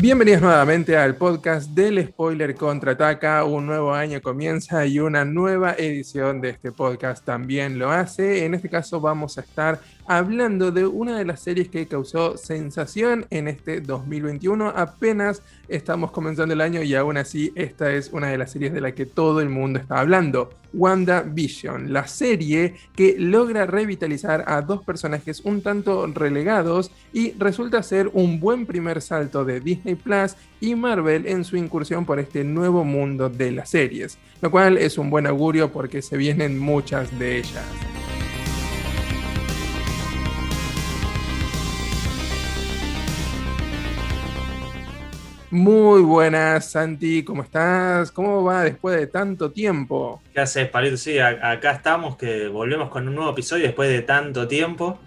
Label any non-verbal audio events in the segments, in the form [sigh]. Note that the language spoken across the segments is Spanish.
Bienvenidos nuevamente al podcast del Spoiler Contraataca. Un nuevo año comienza y una nueva edición de este podcast también lo hace. En este caso vamos a estar hablando de una de las series que causó sensación en este 2021. Apenas estamos comenzando el año y aún así esta es una de las series de la que todo el mundo está hablando. WandaVision, la serie que logra revitalizar a dos personajes un tanto relegados y resulta ser un buen primer salto de Disney Plus y Marvel en su incursión por este nuevo mundo de las series, lo cual es un buen augurio porque se vienen muchas de ellas. Muy buenas, Santi, ¿cómo estás? ¿Cómo va después de tanto tiempo? ¿Qué haces, Palito? Sí, acá estamos, que volvemos con un nuevo episodio después de tanto tiempo.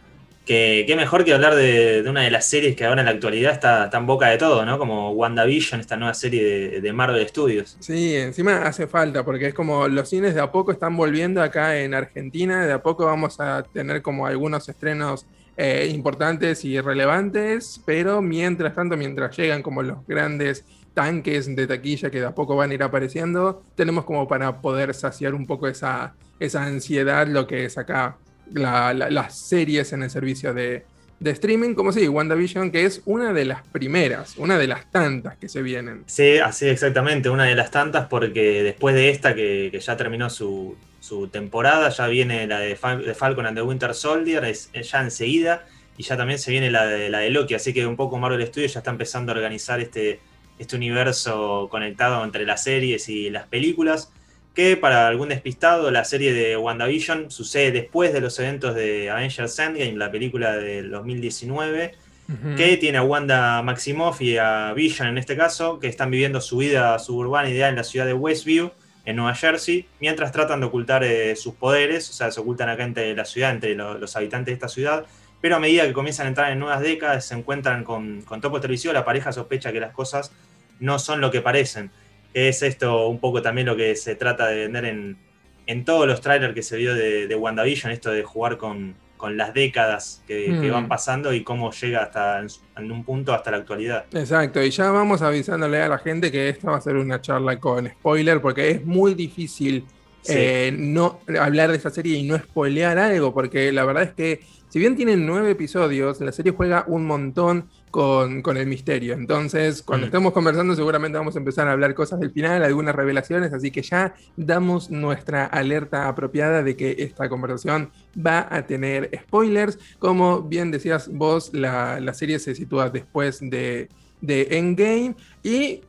Que qué mejor que hablar de, una de las series que ahora en la actualidad está, en boca de todo, ¿no? Como WandaVision, esta nueva serie de, Marvel Studios. Sí, encima hace falta, porque es como los cines de a poco están volviendo acá en Argentina, de a poco vamos a tener como algunos estrenos eh, importantes y relevantes, pero mientras tanto, mientras llegan como los grandes tanques de taquilla que de a poco van a ir apareciendo, tenemos como para poder saciar un poco esa, esa ansiedad, lo que es acá las series en el servicio de, de streaming, como si WandaVision, que es una de las primeras, una de las tantas que se vienen. Sí, así exactamente, una de las tantas, porque después de esta que, que ya terminó su, su temporada, ya viene la de, Falcon and the Winter Soldier, es, ya enseguida, y ya también se viene la de, la de Loki, así que un poco Marvel Studios ya está empezando a organizar este, este universo conectado entre las series y las películas, que para algún despistado la serie de WandaVision sucede después de los eventos de Avengers Endgame, la película del 2019, que tiene a Wanda Maximoff y a Vision en este caso, que están viviendo su vida suburbana ideal en la ciudad de Westview, en Nueva Jersey, mientras tratan de ocultar eh, sus poderes, o sea, se ocultan acá entre la ciudad, entre los habitantes de esta ciudad, pero a medida que comienzan a entrar en nuevas décadas, se encuentran con, con topo televisivo, la pareja sospecha que las cosas no son lo que parecen. Es esto un poco también lo que se trata de vender en, en todos los trailers que se vio de, de WandaVision, esto de jugar con, con las décadas que, van mm. pasando y cómo llega hasta en, un punto hasta la actualidad. Exacto, y ya vamos avisándole a la gente que esta va a ser una charla con spoiler, porque es muy difícil eh, no hablar de esta serie y no spoilear algo, porque la verdad es que si bien tienen nueve episodios, la serie juega un montón con, el misterio. Entonces, cuando mm. estemos conversando, seguramente vamos a empezar a hablar cosas del final, algunas revelaciones, así que ya damos nuestra alerta apropiada de que esta conversación va a tener spoilers. Como bien decías vos, la, serie se sitúa después de, de Endgame y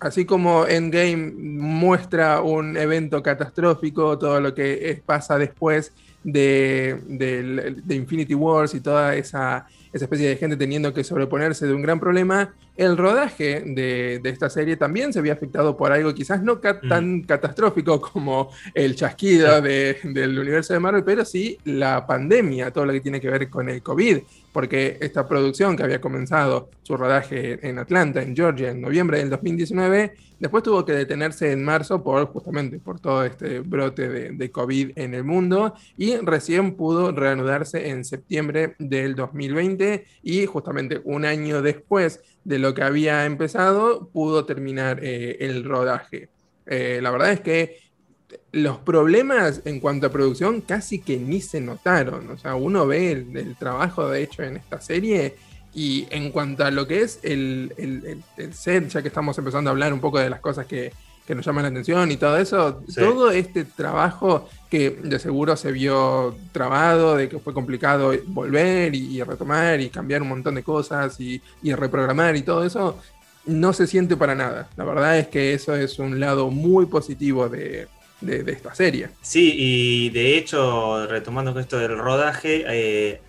así como Endgame muestra un evento catastrófico, todo lo que pasa después de, de, Infinity Wars y toda esa, esa, especie de gente teniendo que sobreponerse de un gran problema, el rodaje de, esta serie también se había afectado por algo quizás no mm. tan catastrófico como el chasquido del universo de Marvel, pero sí la pandemia, todo lo que tiene que ver con el COVID porque esta producción que había comenzado su rodaje en Atlanta, en Georgia, en noviembre del 2019, después tuvo que detenerse en marzo por justamente por todo este brote de, COVID en el mundo y recién pudo reanudarse en septiembre del 2020 y justamente un año después de lo que había empezado pudo terminar eh, el rodaje. Eh, la verdad es que los problemas en cuanto a producción casi que ni se notaron. O sea, uno ve el, trabajo de hecho en esta serie y en cuanto a lo que es el, set, ya que estamos empezando a hablar un poco de las cosas que, nos llaman la atención y todo eso, todo este trabajo que de seguro se vio trabado, de que fue complicado volver y, retomar y cambiar un montón de cosas y, y reprogramar y todo eso, no se siente para nada. La verdad es que eso es un lado muy positivo de, de, esta serie. Sí, y de hecho, retomando con esto del rodaje, eh,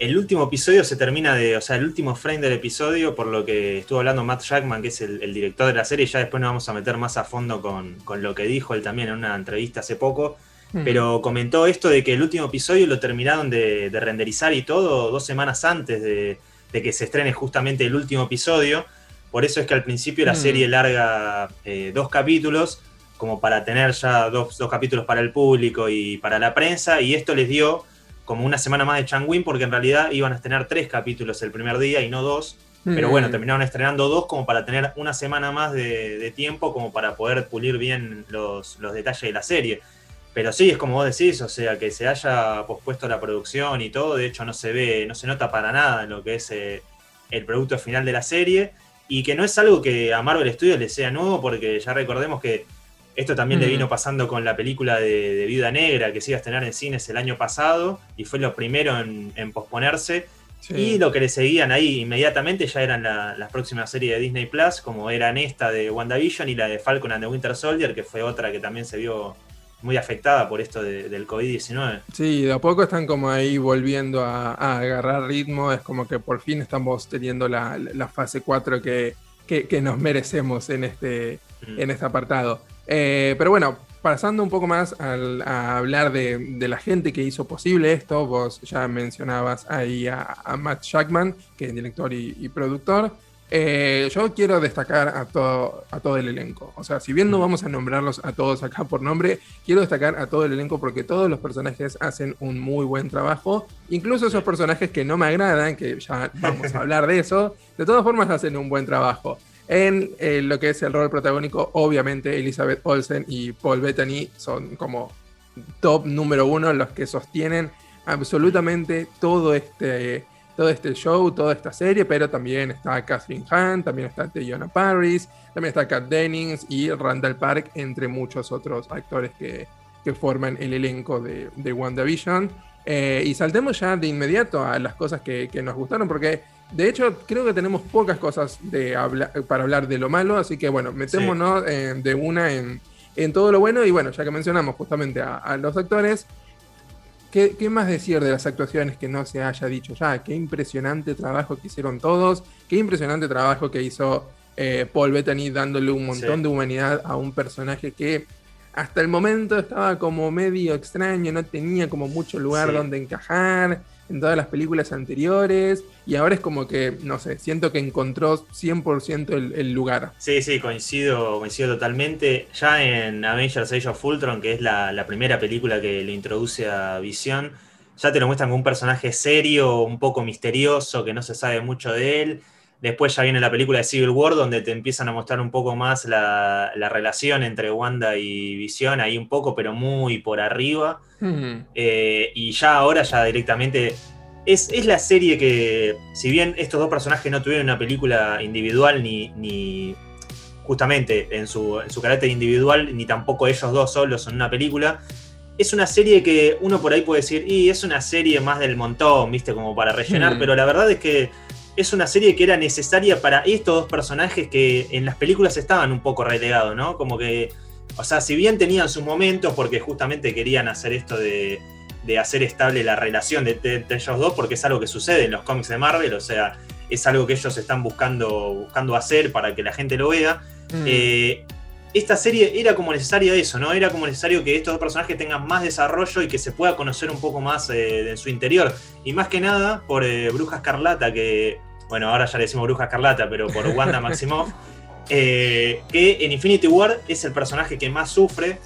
el último episodio se termina de, o sea, el último frame del episodio, por lo que estuvo hablando Matt Jackman, que es el, director de la serie, ya después nos vamos a meter más a fondo con, lo que dijo él también en una entrevista hace poco, hmm. pero comentó esto de que el último episodio lo terminaron de, renderizar y todo dos semanas antes de, que se estrene justamente el último episodio. Por eso es que al principio la hmm. serie larga eh, dos capítulos, como para tener ya dos, capítulos para el público y para la prensa, y esto les dio como una semana más de Changwin, porque en realidad iban a tener tres capítulos el primer día y no dos, Pero bueno, mm. terminaron estrenando dos como para tener una semana más de, tiempo como para poder pulir bien los, detalles de la serie. Pero sí, es como vos decís, o sea, que se haya pospuesto la producción y todo, de hecho no se ve, no se nota para nada en lo que es eh, el producto final de la serie, y que no es algo que a Marvel Studios le sea nuevo, porque ya recordemos que esto también le mm. vino pasando con la película de, de, Viuda Negra, que se iba a estrenar en cines el año pasado, y fue lo primero en posponerse, y lo que le seguían ahí inmediatamente ya eran las próximas series de Disney Plus, como eran esta de WandaVision y la de Falcon and the Winter Soldier, que fue otra que también se vio muy afectada por esto del COVID-19. Sí, de a poco están como ahí volviendo a, agarrar ritmo, es como que por fin estamos teniendo la, fase 4 que, nos merecemos en este, mm. en este apartado. Eh, pero bueno, pasando un poco más a hablar de, la gente que hizo posible esto, vos ya mencionabas ahí a, Matt Shackman, que es director y, productor. Eh, yo quiero destacar a todo, a todo el elenco. O sea, si bien no vamos a nombrarlos a todos acá por nombre, quiero destacar a todo el elenco porque todos los personajes hacen un muy buen trabajo. Incluso esos personajes que no me agradan, que ya vamos a hablar de eso, de todas formas hacen un buen trabajo. En eh, lo que es el rol protagónico, obviamente Elizabeth Olsen y Paul Bettany son como top número uno los que sostienen absolutamente todo este, todo este show, toda esta serie, pero también está Catherine Hahn, también está Teyona Paris, también está Kat Dennings y Randall Park, entre muchos otros actores que, forman el elenco de, de WandaVision. Eh, y saltemos ya de inmediato a las cosas que, que nos gustaron, porque de hecho, creo que tenemos pocas cosas de para hablar de lo malo, así que bueno, metémonos eh, de una en, todo lo bueno. Y bueno, ya que mencionamos justamente a, los actores, ¿qué, más decir de las actuaciones que no se haya dicho ya? Qué impresionante trabajo que hicieron todos, qué impresionante trabajo que hizo eh, Paul Bettany dándole un montón de humanidad a un personaje que hasta el momento estaba como medio extraño, no tenía como mucho lugar donde encajar en todas las películas anteriores y ahora es como que, no sé, siento que encontró 100% el, lugar. Sí, sí, coincido, coincido totalmente. Ya en Avengers Age of Ultron, que es la, primera película que le introduce a Visión, ya te lo muestran como un personaje serio, un poco misterioso, que no se sabe mucho de él. Después ya viene la película de Civil War, donde te empiezan a mostrar un poco más la, relación entre Wanda y Visión, ahí un poco, pero muy por arriba. Eh, y ya ahora, ya directamente, es, la serie que, si bien estos dos personajes no tuvieron una película individual, ni, justamente en su, en su carácter individual, ni tampoco ellos dos solos en una película, es una serie que uno por ahí puede decir, y es una serie más del montón, viste, como para rellenar, pero la verdad es que es una serie que era necesaria para estos dos personajes que en las películas estaban un poco relegados, ¿no? Como que, o sea, si bien tenían sus momentos, porque justamente querían hacer esto de, hacer estable la relación de, ellos dos, porque es algo que sucede en los cómics de Marvel, o sea, es algo que ellos están buscando, buscando hacer para que la gente lo vea. Mm. Eh, esta serie era como necesaria eso, ¿no? Era como necesario que estos dos personajes tengan más desarrollo y que se pueda conocer un poco más eh, de su interior. Y más que nada por eh, Bruja Escarlata, que, bueno, ahora ya le decimos Bruja Escarlata, pero por [laughs] Wanda Maximoff, eh, que en Infinity War es el personaje que más sufre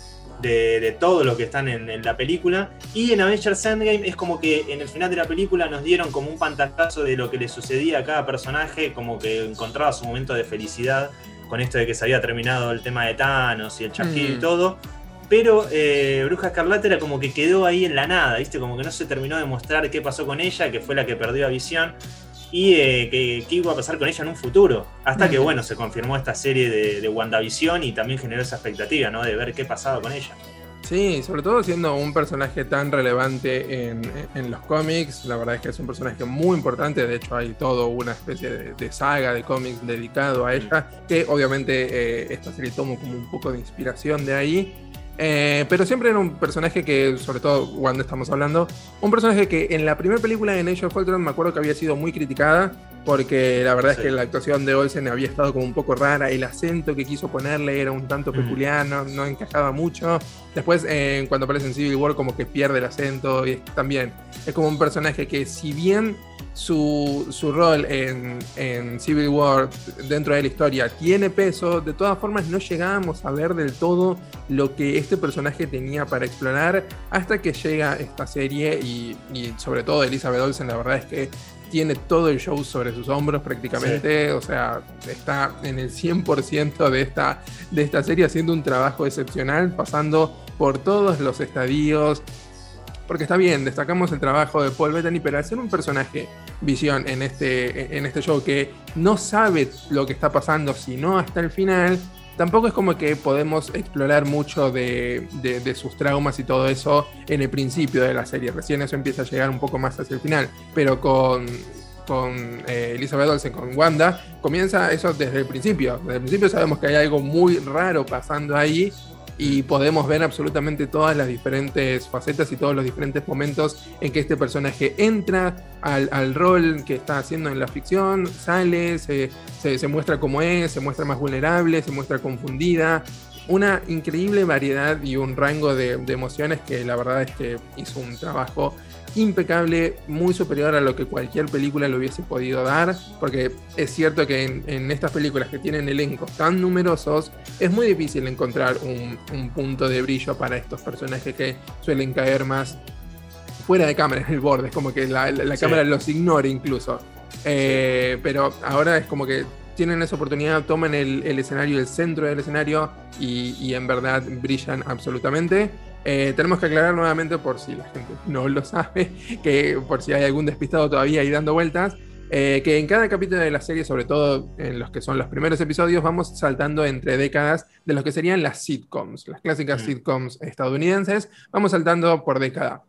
de, todo lo que están en, la película. Y en Avengers Endgame es como que en el final de la película nos dieron como un pantallazo de lo que le sucedía a cada personaje, como que encontraba su momento de felicidad con esto de que se había terminado el tema de Thanos y el chasquido y mm. todo. Pero eh, Bruja Escarlata era como que quedó ahí en la nada, ¿viste? Como que no se terminó de mostrar qué pasó con ella, que fue la que perdió a Visión, y eh, qué iba a pasar con ella en un futuro. Hasta que, bueno, se confirmó esta serie de, de WandaVision y también generó esa expectativa, ¿no? De ver qué pasaba con ella. Sí, sobre todo siendo un personaje tan relevante en, los cómics, la verdad es que es un personaje muy importante, de hecho hay toda una especie de, saga de cómics dedicado a ella, que obviamente eh, esta serie tomó como un poco de inspiración de ahí, eh, pero siempre era un personaje que, sobre todo cuando estamos hablando, un personaje que en la primera película de Age of Ultron me acuerdo que había sido muy criticada, porque la verdad es que la actuación de Olsen había estado como un poco rara, el acento que quiso ponerle era un tanto mm. peculiar, no, encajaba mucho. Después, eh, cuando aparece en Civil War, como que pierde el acento, y también es como un personaje que, si bien su, rol en, en, Civil War dentro de la historia tiene peso, de todas formas no llegábamos a ver del todo lo que este personaje tenía para explorar hasta que llega esta serie y, sobre todo Elizabeth Olsen, la verdad es que tiene todo el show sobre sus hombros prácticamente, o sea, está en el 100% de esta, de esta serie haciendo un trabajo excepcional, pasando por todos los estadios, porque está bien, destacamos el trabajo de Paul Bettany, pero al ser un personaje visión en este, en este show que no sabe lo que está pasando, sino hasta el final, tampoco es como que podemos explorar mucho de, sus traumas y todo eso en el principio de la serie. Recién eso empieza a llegar un poco más hacia el final. Pero con, con eh, Elizabeth Olsen, con Wanda, comienza eso desde el principio. Desde el principio sabemos que hay algo muy raro pasando ahí y podemos ver absolutamente todas las diferentes facetas y todos los diferentes momentos en que este personaje entra al, rol que está haciendo en la ficción, sale, se, muestra como es, se muestra más vulnerable, se muestra confundida. Una increíble variedad y un rango de, de emociones que la verdad es que hizo un trabajo impecable, muy superior a lo que cualquier película le hubiese podido dar, porque es cierto que en, estas películas que tienen elencos tan numerosos, es muy difícil encontrar un, punto de brillo para estos personajes que suelen caer más fuera de cámara, en el borde, es como que la, cámara los ignore incluso. Eh, pero ahora es como que tienen esa oportunidad, toman el, escenario, el centro del escenario y, y en verdad brillan absolutamente. Eh, tenemos que aclarar nuevamente, por si la gente no lo sabe, [laughs] que por si hay algún despistado todavía ahí dando vueltas, eh, que en cada capítulo de la serie, sobre todo en los que son los primeros episodios, vamos saltando entre décadas de lo que serían las sitcoms, las clásicas mm. sitcoms estadounidenses, vamos saltando por década.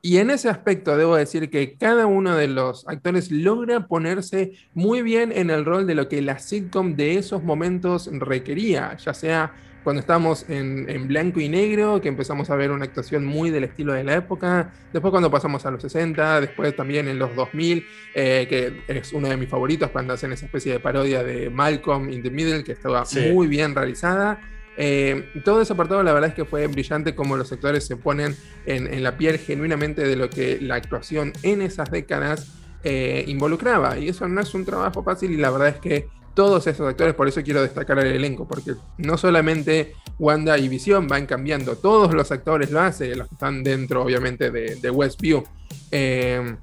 Y en ese aspecto debo decir que cada uno de los actores logra ponerse muy bien en el rol de lo que la sitcom de esos momentos requería, ya sea cuando estábamos en, blanco y negro, que empezamos a ver una actuación muy del estilo de la época, después cuando pasamos a los 60, después también en los 2000, eh, que es uno de mis favoritos cuando hacen esa especie de parodia de Malcolm in the Middle, que estaba muy bien realizada. Eh, todo ese apartado la verdad es que fue brillante como los actores se ponen en, la piel genuinamente de lo que la actuación en esas décadas eh, involucraba. Y eso no es un trabajo fácil y la verdad es que todos esos actores, por eso quiero destacar el elenco, porque no solamente Wanda y Visión van cambiando, todos los actores lo hacen, los que están dentro obviamente de, Westview. Eh,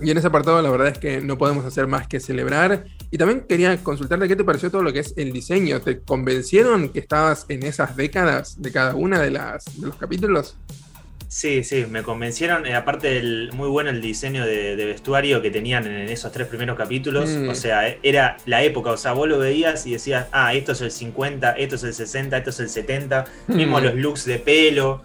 y en ese apartado la verdad es que no podemos hacer más que celebrar. Y también quería consultarte qué te pareció todo lo que es el diseño. ¿Te convencieron que estabas en esas décadas de cada una de, las, de los capítulos? Sí, sí, me convencieron. Eh, aparte, del, muy bueno el diseño de, vestuario que tenían en esos tres primeros capítulos. Mm. O sea, era la época. O sea, vos lo veías y decías, ah, esto es el 50, esto es el 60, esto es el 70. Mismo mm. los looks de pelo.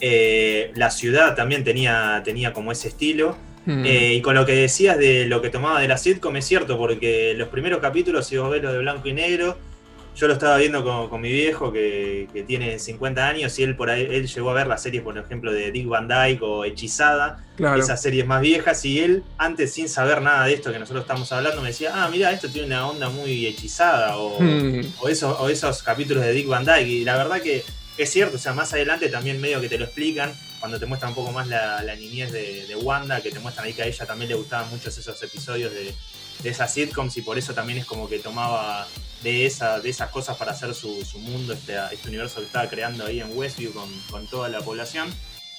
Eh, la ciudad también tenía, tenía como ese estilo. Mm. y con lo que decías de lo que tomaba de la sitcom es cierto, porque los primeros capítulos, si vos ves lo de blanco y negro, yo lo estaba viendo con, mi viejo que, tiene 50 años y él por ahí él llegó a ver la serie, por ejemplo, de Dick Van Dyke o Hechizada, esas series más viejas, y él, antes sin saber nada de esto que nosotros estamos hablando, me decía, ah, mira, esto tiene una onda muy hechizada, o, hmm. esos, capítulos de Dick Van Dyke, y la verdad que es cierto, o sea, más adelante también medio que te lo explican, cuando te muestran un poco más la, niñez de, de, Wanda, que te muestran ahí que a ella también le gustaban muchos esos episodios de, de esas sitcoms y por eso también es como que tomaba de, esa, de esas cosas para hacer su, mundo, este, este, universo que estaba creando ahí en Westview con, toda la población.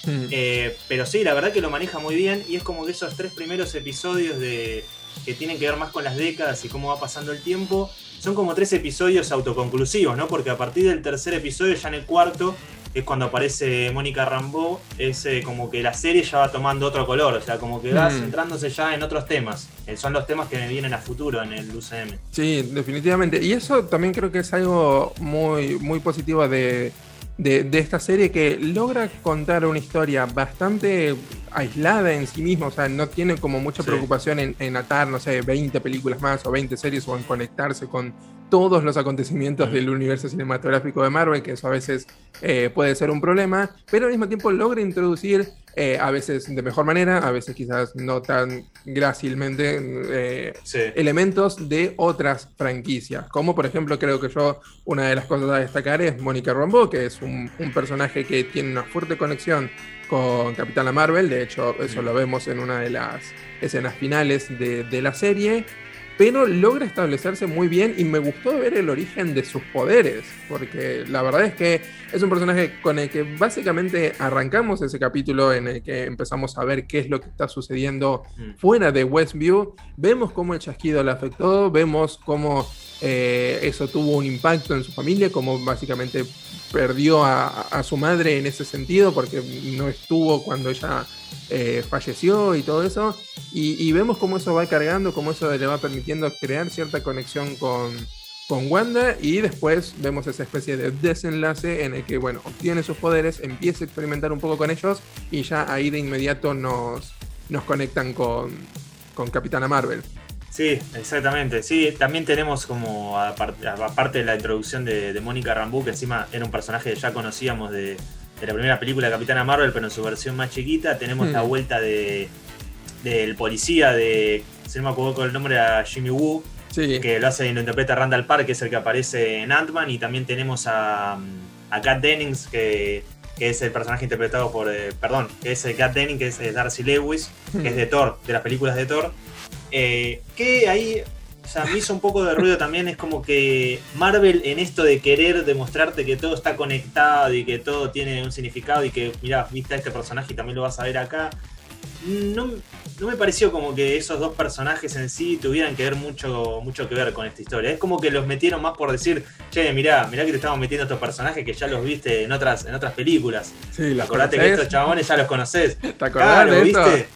Hmm. Eh, pero sí, la verdad que lo maneja muy bien y es como que esos tres primeros episodios de, que tienen que ver más con las décadas y cómo va pasando el tiempo, son como tres episodios autoconclusivos, ¿no? Porque a partir del tercer episodio, ya en el cuarto, es cuando aparece Mónica Rambeau, es eh, como que la serie ya va tomando otro color, o sea, como que va mm. centrándose ya en otros temas. Eh, son los temas que me vienen a futuro en el UCM. Sí, definitivamente. Y eso también creo que es algo muy, muy positivo de, esta serie que logra contar una historia bastante aislada en sí misma, o sea, no tiene como mucha preocupación en, en, atar, no sé, 20 películas más o 20 series o en conectarse con todos los acontecimientos del universo cinematográfico de Marvel, que eso a veces eh, puede ser un problema, pero al mismo tiempo logra introducir, eh, a veces de mejor manera, a veces quizás no tan grácilmente, eh, elementos de otras franquicias, como por ejemplo creo que yo una de las cosas a destacar es Mónica Rambeau, que es un, un personaje que tiene una fuerte conexión con Capitana Marvel, de hecho eso lo vemos en una de las escenas finales de, de la serie pero logra establecerse muy bien y me gustó ver el origen de sus poderes, porque la verdad es que es un personaje con el que básicamente arrancamos ese capítulo en el que empezamos a ver qué es lo que está sucediendo mm. fuera de Westview, vemos cómo el chasquido le afectó, vemos cómo eh, eso tuvo un impacto en su familia, cómo básicamente perdió a, su madre en ese sentido, porque no estuvo cuando ella eh, falleció y todo eso. Y, vemos cómo eso va cargando, cómo eso le va permitiendo crear cierta conexión con, con Wanda. Y después vemos esa especie de desenlace en el que, bueno, obtiene sus poderes, empieza a experimentar un poco con ellos y ya ahí de inmediato nos, nos conectan con, con Capitana Marvel. Sí, exactamente. Sí, también tenemos como, aparte, de la introducción de, de Mónica Rambeau, que encima era un personaje que ya conocíamos de, la primera película de Capitana Marvel, pero en su versión más chiquita, tenemos la hmm. vuelta de del policía de, si no me acuerdo con el nombre, a Jimmy Woo, que lo hace y lo interpreta Randall Park, que es el que aparece en Ant-Man, y también tenemos a, a Kat Dennings, que, es el personaje interpretado por, eh, perdón, que es Kat Dennings, que es Darcy Lewis, que es de Thor, de las películas de Thor, eh, que ahí o sea, me hizo un poco de ruido también, es como que Marvel en esto de querer demostrarte que todo está conectado y que todo tiene un significado y que, mira, viste a este personaje y también lo vas a ver acá, no, no, me pareció como que esos dos personajes en sí tuvieran que ver mucho, mucho que ver con esta historia. Es como que los metieron más por decir, che, mirá, mirá que te estamos metiendo estos personajes que ya los viste en otras, en otras películas. Sí, Acordate que estos chabones ya los conoces. ¿Te claro, ¿viste?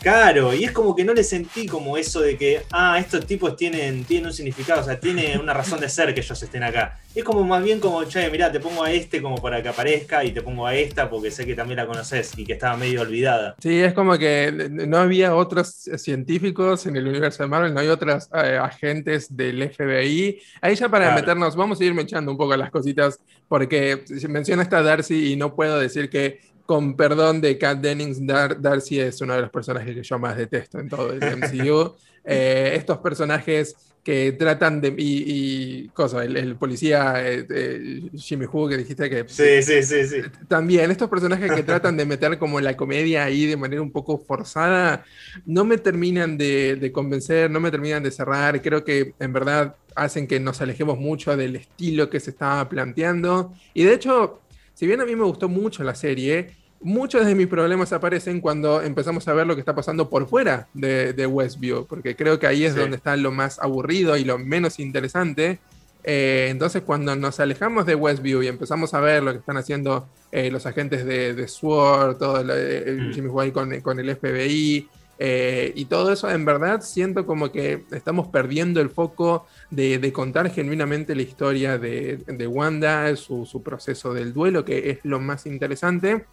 Claro, y es como que no le sentí como eso de que, ah, estos tipos tienen, tienen un significado, o sea, tiene una razón de ser que ellos estén acá. Es como más bien como, che, mirá, te pongo a este como para que aparezca y te pongo a esta porque sé que también la conoces y que estaba medio olvidada. Sí, es como que no había otros científicos en el universo de Marvel, no hay otros eh, agentes del FBI. Ahí ya para meternos, vamos a ir echando un poco las cositas porque menciona esta Darcy y no puedo decir que con perdón de Kat Dennings, Darcy es uno de los personajes que yo más detesto en todo el MCU. [laughs] Eh, estos personajes que tratan de. Y, cosa, el, policía eh, Jimmy Woo que dijiste que. Sí, sí, sí, sí. También, estos personajes que tratan de meter como la comedia ahí de manera un poco forzada, no me terminan de, de convencer, no me terminan de cerrar. Creo que en verdad hacen que nos alejemos mucho del estilo que se estaba planteando. Y de hecho, si bien a mí me gustó mucho la serie, muchos de mis problemas aparecen cuando empezamos a ver lo que está pasando por fuera de, Westview, porque creo que ahí es donde está lo más aburrido y lo menos interesante. Eh, entonces, cuando nos alejamos de Westview y empezamos a ver lo que están haciendo eh, los agentes de, de SWORD, todo el, mm. Jimmy White con, con, el FBI eh, y todo eso, en verdad siento como que estamos perdiendo el foco de, contar genuinamente la historia de, de Wanda, su, su proceso del duelo, que es lo más interesante.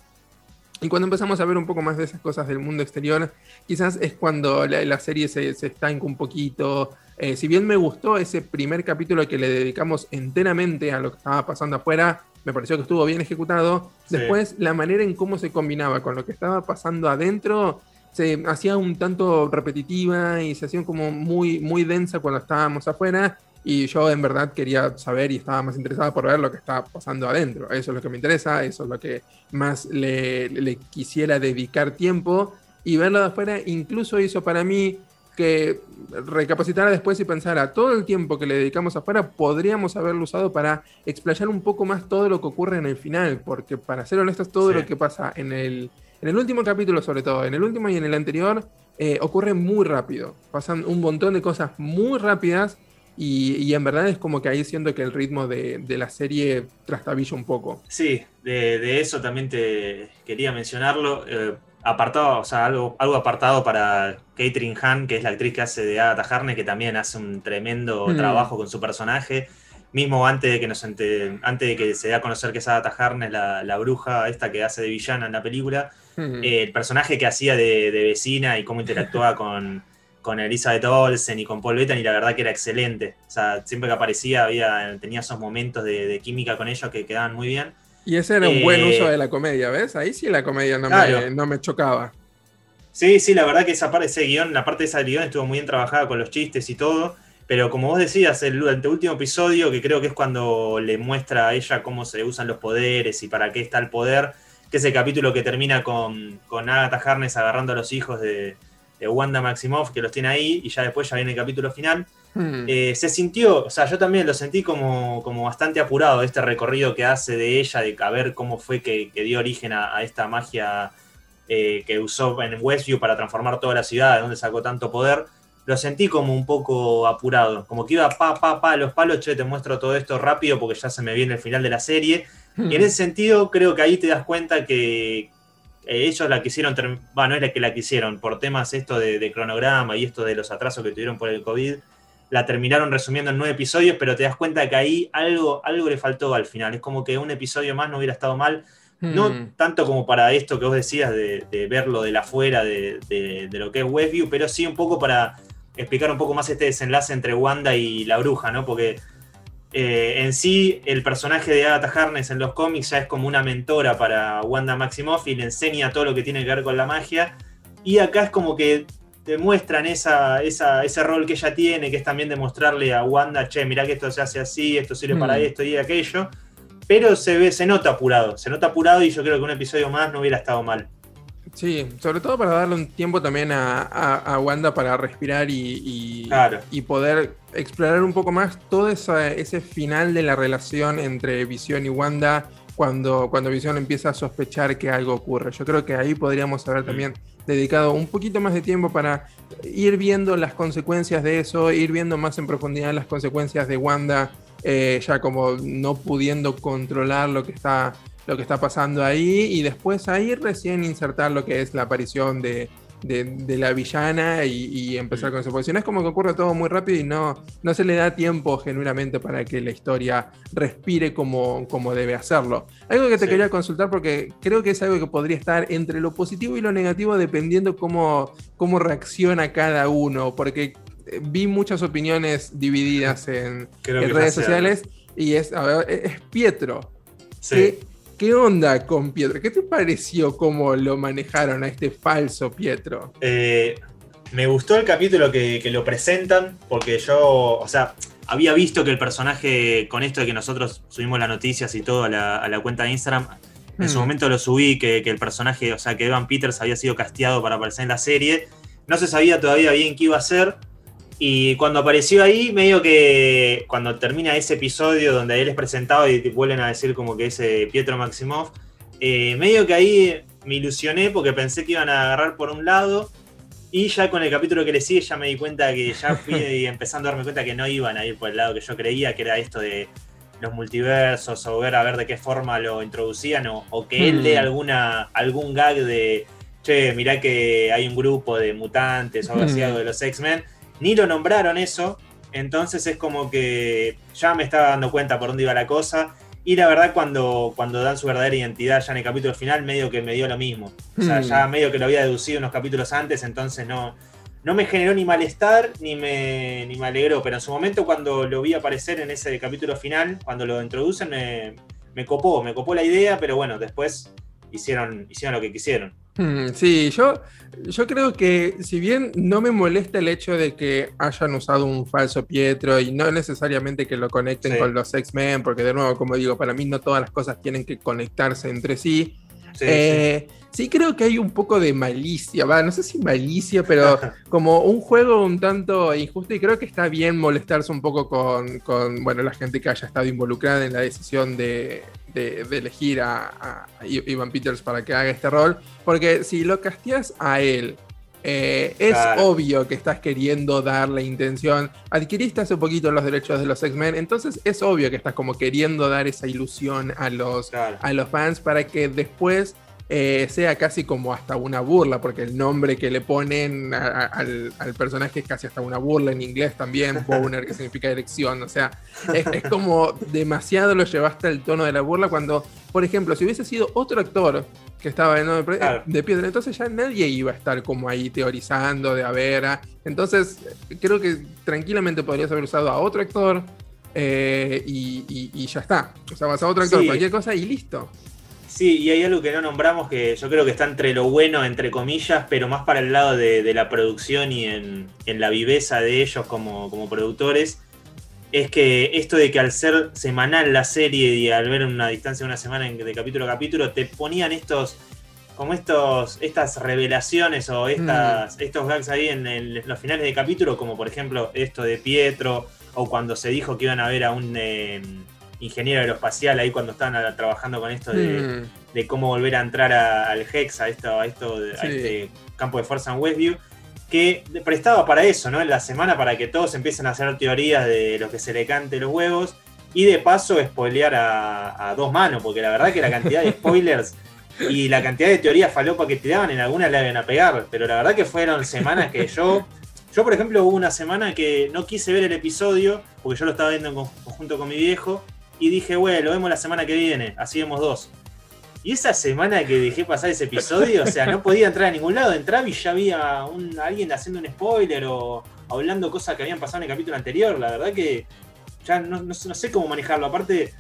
Y cuando empezamos a ver un poco más de esas cosas del mundo exterior, quizás es cuando la, serie se, se, estanca un poquito. Eh, si bien me gustó ese primer capítulo que le dedicamos enteramente a lo que estaba pasando afuera, me pareció que estuvo bien ejecutado. Después, la manera en cómo se combinaba con lo que estaba pasando adentro, se hacía un tanto repetitiva y se hacía como muy, muy densa cuando estábamos afuera. Y yo en verdad quería saber y estaba más interesado por ver lo que estaba pasando adentro. Eso es lo que me interesa, eso es lo que más le, quisiera dedicar tiempo. Y verlo de afuera incluso hizo para mí que recapacitara después y pensara, todo el tiempo que le dedicamos afuera podríamos haberlo usado para explayar un poco más todo lo que ocurre en el final, porque para ser honestos, todo lo que pasa en el, en el último capítulo sobre todo, en el último y en el anterior, eh, ocurre muy rápido. Pasan un montón de cosas muy rápidas y, en verdad es como que ahí siento que el ritmo de, la serie trastabilla un poco. Sí, de, eso también te quería mencionarlo. Eh, apartado, o sea, algo, algo apartado para Catherine Hahn, que es la actriz que hace de Agatha Harness, que también hace un tremendo mm. trabajo con su personaje. Mismo antes de que nos antes de que se dé a conocer que es Agatha Harness, la, la bruja esta que hace de villana en la película, mm. eh, el personaje que hacía de, de vecina y cómo interactuaba [laughs] con con Elizabeth Olsen y con Paul Bettany, y la verdad que era excelente. O sea, siempre que aparecía había, tenía esos momentos de, química con ellos que quedaban muy bien. Y ese era un buen eh, uso de la comedia, ¿ves? Ahí sí la comedia no, me, no me chocaba. Sí, sí, la verdad que esa parte, ese guion, la parte de esa guion estuvo muy bien trabajada con los chistes y todo. Pero como vos decías, el, el, último episodio, que creo que es cuando le muestra a ella cómo se usan los poderes y para qué está el poder, que es el capítulo que termina con, con Agatha Harness agarrando a los hijos de, Wanda Maximoff, que los tiene ahí, y ya después ya viene el capítulo final. Hmm. Eh, se sintió, o sea, yo también lo sentí como, como bastante apurado este recorrido que hace de ella, de ver cómo fue que, dio origen a, esta magia eh, que usó en Westview para transformar toda la ciudad, de donde sacó tanto poder. Lo sentí como un poco apurado, como que iba pa, pa, pa, los palos, che, te muestro todo esto rápido porque ya se me viene el final de la serie. Y en ese sentido, creo que ahí te das cuenta que eh, ellos la quisieron, bueno, no es la que la quisieron, por temas esto de, cronograma y esto de los atrasos que tuvieron por el COVID, la terminaron resumiendo en nueve episodios, pero te das cuenta que ahí algo, algo le faltó al final. Es como que un episodio más no hubiera estado mal. No hmm. tanto como para esto que vos decías de, verlo de la afuera de, de, lo que es Westview, pero sí un poco para explicar un poco más este desenlace entre Wanda y la bruja, ¿no? Porque eh, en sí, el personaje de Agatha Harness en los cómics ya es como una mentora para Wanda Maximoff y le enseña todo lo que tiene que ver con la magia. Y acá es como que demuestran esa, ese rol que ella tiene, que es también demostrarle a Wanda, che, mirá que esto se hace así, esto sirve para mm. esto y aquello. Pero se ve, se nota apurado, se nota apurado y yo creo que un episodio más no hubiera estado mal. Sí, sobre todo para darle un tiempo también a, Wanda para respirar y, y, poder explorar un poco más todo ese final de la relación entre Visión y Wanda cuando, cuando Visión empieza a sospechar que algo ocurre. Yo creo que ahí podríamos haber también dedicado un poquito más de tiempo para ir viendo las consecuencias de eso, ir viendo más en profundidad las consecuencias de Wanda, eh, ya como no pudiendo controlar lo que está lo que está pasando ahí y después ahí recién insertar lo que es la aparición de, la villana y, empezar con eso. es como que ocurre todo muy rápido y no, no se le da tiempo genuinamente para que la historia respire como, como debe hacerlo. Algo que te quería consultar porque creo que es algo que podría estar entre lo positivo y lo negativo dependiendo cómo, cómo reacciona cada uno, porque eh, vi muchas opiniones divididas en, redes sociales y es, es Pietro. Sí. ¿Qué onda con Pietro? ¿Qué te pareció cómo lo manejaron a este falso Pietro? Eh, me gustó el capítulo que, lo presentan, porque yo, o sea, había visto que el personaje, con esto de que nosotros subimos las noticias y todo a la, cuenta de Instagram, en su hmm. momento lo subí, que, que, el personaje, o sea, que Evan Peters había sido casteado para aparecer en la serie. No se sabía todavía bien qué iba a ser, y cuando apareció ahí, medio que cuando termina ese episodio donde él es presentado y te vuelven a decir como que es Pietro Maximoff, eh, medio que ahí me ilusioné porque pensé que iban a agarrar por un lado y ya con el capítulo que le sigue ya me di cuenta que ya fui [laughs] empezando a darme cuenta que no iban a ir por el lado que yo creía, que era esto de los multiversos o ver a ver de qué forma lo introducían o, que él dé hmm. alguna, algún gag de, che, mirá que hay un grupo de mutantes o algo así, hmm. algo de los X-Men ni lo nombraron eso, entonces es como que ya me estaba dando cuenta por dónde iba la cosa. Y la verdad, cuando, cuando dan su verdadera identidad ya en el capítulo final, medio que me dio lo mismo. O sea, hmm. ya medio que lo había deducido unos capítulos antes, entonces no, no me generó ni malestar ni me, ni me alegró. Pero en su momento, cuando lo vi aparecer en ese capítulo final, cuando lo introducen, me, me copó, me copó la idea, pero bueno, después hicieron, hicieron lo que quisieron. [laughs] Sí, yo, yo creo que si bien no me molesta el hecho de que hayan usado un falso Pietro y no necesariamente que lo conecten con los X-Men, porque de nuevo, como digo, para mí no todas las cosas tienen que conectarse entre sí. Sí, eh, sí. creo que hay un poco de malicia, va, no sé si malicia, pero como un juego un tanto injusto y creo que está bien molestarse un poco con, con bueno, la gente que haya estado involucrada en la decisión de, de, elegir a, Ivan Peters para que haga este rol, porque si lo casteas a él, eh, es obvio que estás queriendo dar la intención. Adquiriste hace poquito los derechos de los X-Men, entonces es obvio que estás como queriendo dar esa ilusión a los, a los fans para que después eh, sea casi como hasta una burla, porque el nombre que le ponen al, personaje es casi hasta una burla en inglés también, [laughs] Boner, que significa erección, o sea, es, como demasiado lo llevaste al tono de la burla cuando, por ejemplo, si hubiese sido otro actor que estaba en de, de piedra, entonces ya nadie iba a estar como ahí teorizando de a ver, entonces creo que tranquilamente podrías haber usado a otro actor. Eh, y, ya está. O sea, vas a otro actor, cualquier cosa y listo. Sí, y hay algo que no nombramos que yo creo que está entre lo bueno, entre comillas, pero más para el lado de, la producción y en, la viveza de ellos como, productores. es que esto de que al ser semanal la serie y al ver una distancia de una semana de capítulo a capítulo, te ponían estos como estos, estas revelaciones o estas, mm. estos gags ahí en, los finales de capítulo, como por ejemplo esto de Pietro, o cuando se dijo que iban a ver a un eh, ingeniero aeroespacial ahí cuando estaban trabajando con esto de, mm. cómo volver a entrar al Hex, a esto, a esto, a este campo de fuerza en Westview, que prestaba para eso, ¿no? En la semana para que todos empiecen a hacer teorías de lo que se le cante los huevos. Y de paso, spoilear a, a dos manos, porque la verdad que la cantidad de [laughs] spoilers y la cantidad de teorías falopa que tiraban, en algunas le iban a pegar, pero la verdad que fueron semanas que yo, yo por ejemplo hubo una semana que no quise ver el episodio, porque yo lo estaba viendo en conjunto con mi viejo, y dije, bueno, lo vemos la semana que viene, así vemos dos. Y esa semana que dejé pasar ese episodio, o sea, no podía entrar a ningún lado, entraba y ya había un, alguien haciendo un spoiler o hablando cosas que habían pasado en el capítulo anterior, la verdad que ya no, no sé cómo manejarlo, aparte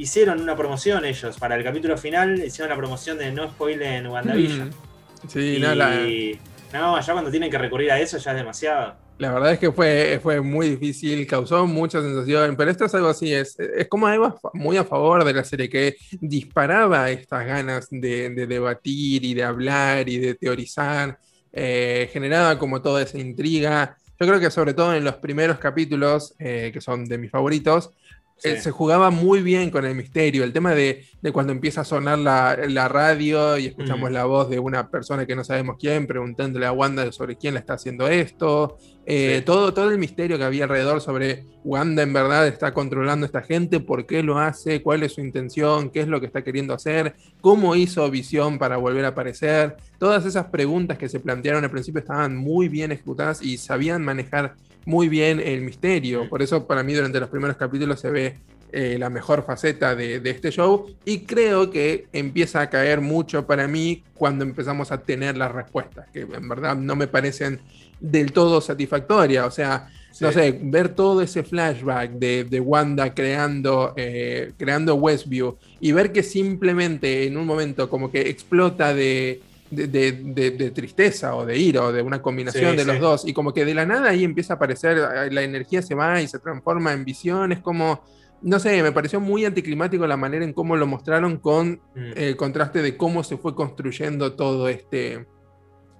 hicieron una promoción ellos. Para el capítulo final hicieron la promoción de no spoiler en WandaVision. Mm. Sí, no, la... no, ya cuando tienen que recurrir a eso ya es demasiado. La verdad es que fue, fue muy difícil, causó mucha sensación, pero esto es algo así, es, es como algo muy a favor de la serie, que disparaba estas ganas de, debatir y de hablar y de teorizar, eh, generaba como toda esa intriga. Yo creo que sobre todo en los primeros capítulos, eh, que son de mis favoritos, eh, se jugaba muy bien con el misterio. El tema de, cuando empieza a sonar la, radio y escuchamos la voz de una persona que no sabemos quién, preguntándole a Wanda sobre quién le está haciendo esto. Eh, todo, todo el misterio que había alrededor sobre Wanda en verdad está controlando a esta gente, por qué lo hace, cuál es su intención, qué es lo que está queriendo hacer, cómo hizo Visión para volver a aparecer. Todas esas preguntas que se plantearon al principio estaban muy bien ejecutadas y sabían manejar muy bien el misterio. Por eso para mí durante los primeros capítulos se ve eh, la mejor faceta de, este show y creo que empieza a caer mucho para mí cuando empezamos a tener las respuestas, que en verdad no me parecen del todo satisfactorias. O sea, no sé, ver todo ese flashback de, Wanda creando, eh, creando Westview y ver que simplemente en un momento como que explota de de, tristeza o de ira o de una combinación de los dos. Y como que de la nada ahí empieza a aparecer, la energía se va y se transforma en visión. Es como, no sé, me pareció muy anticlimático la manera en cómo lo mostraron con mm. el contraste de cómo se fue construyendo todo este,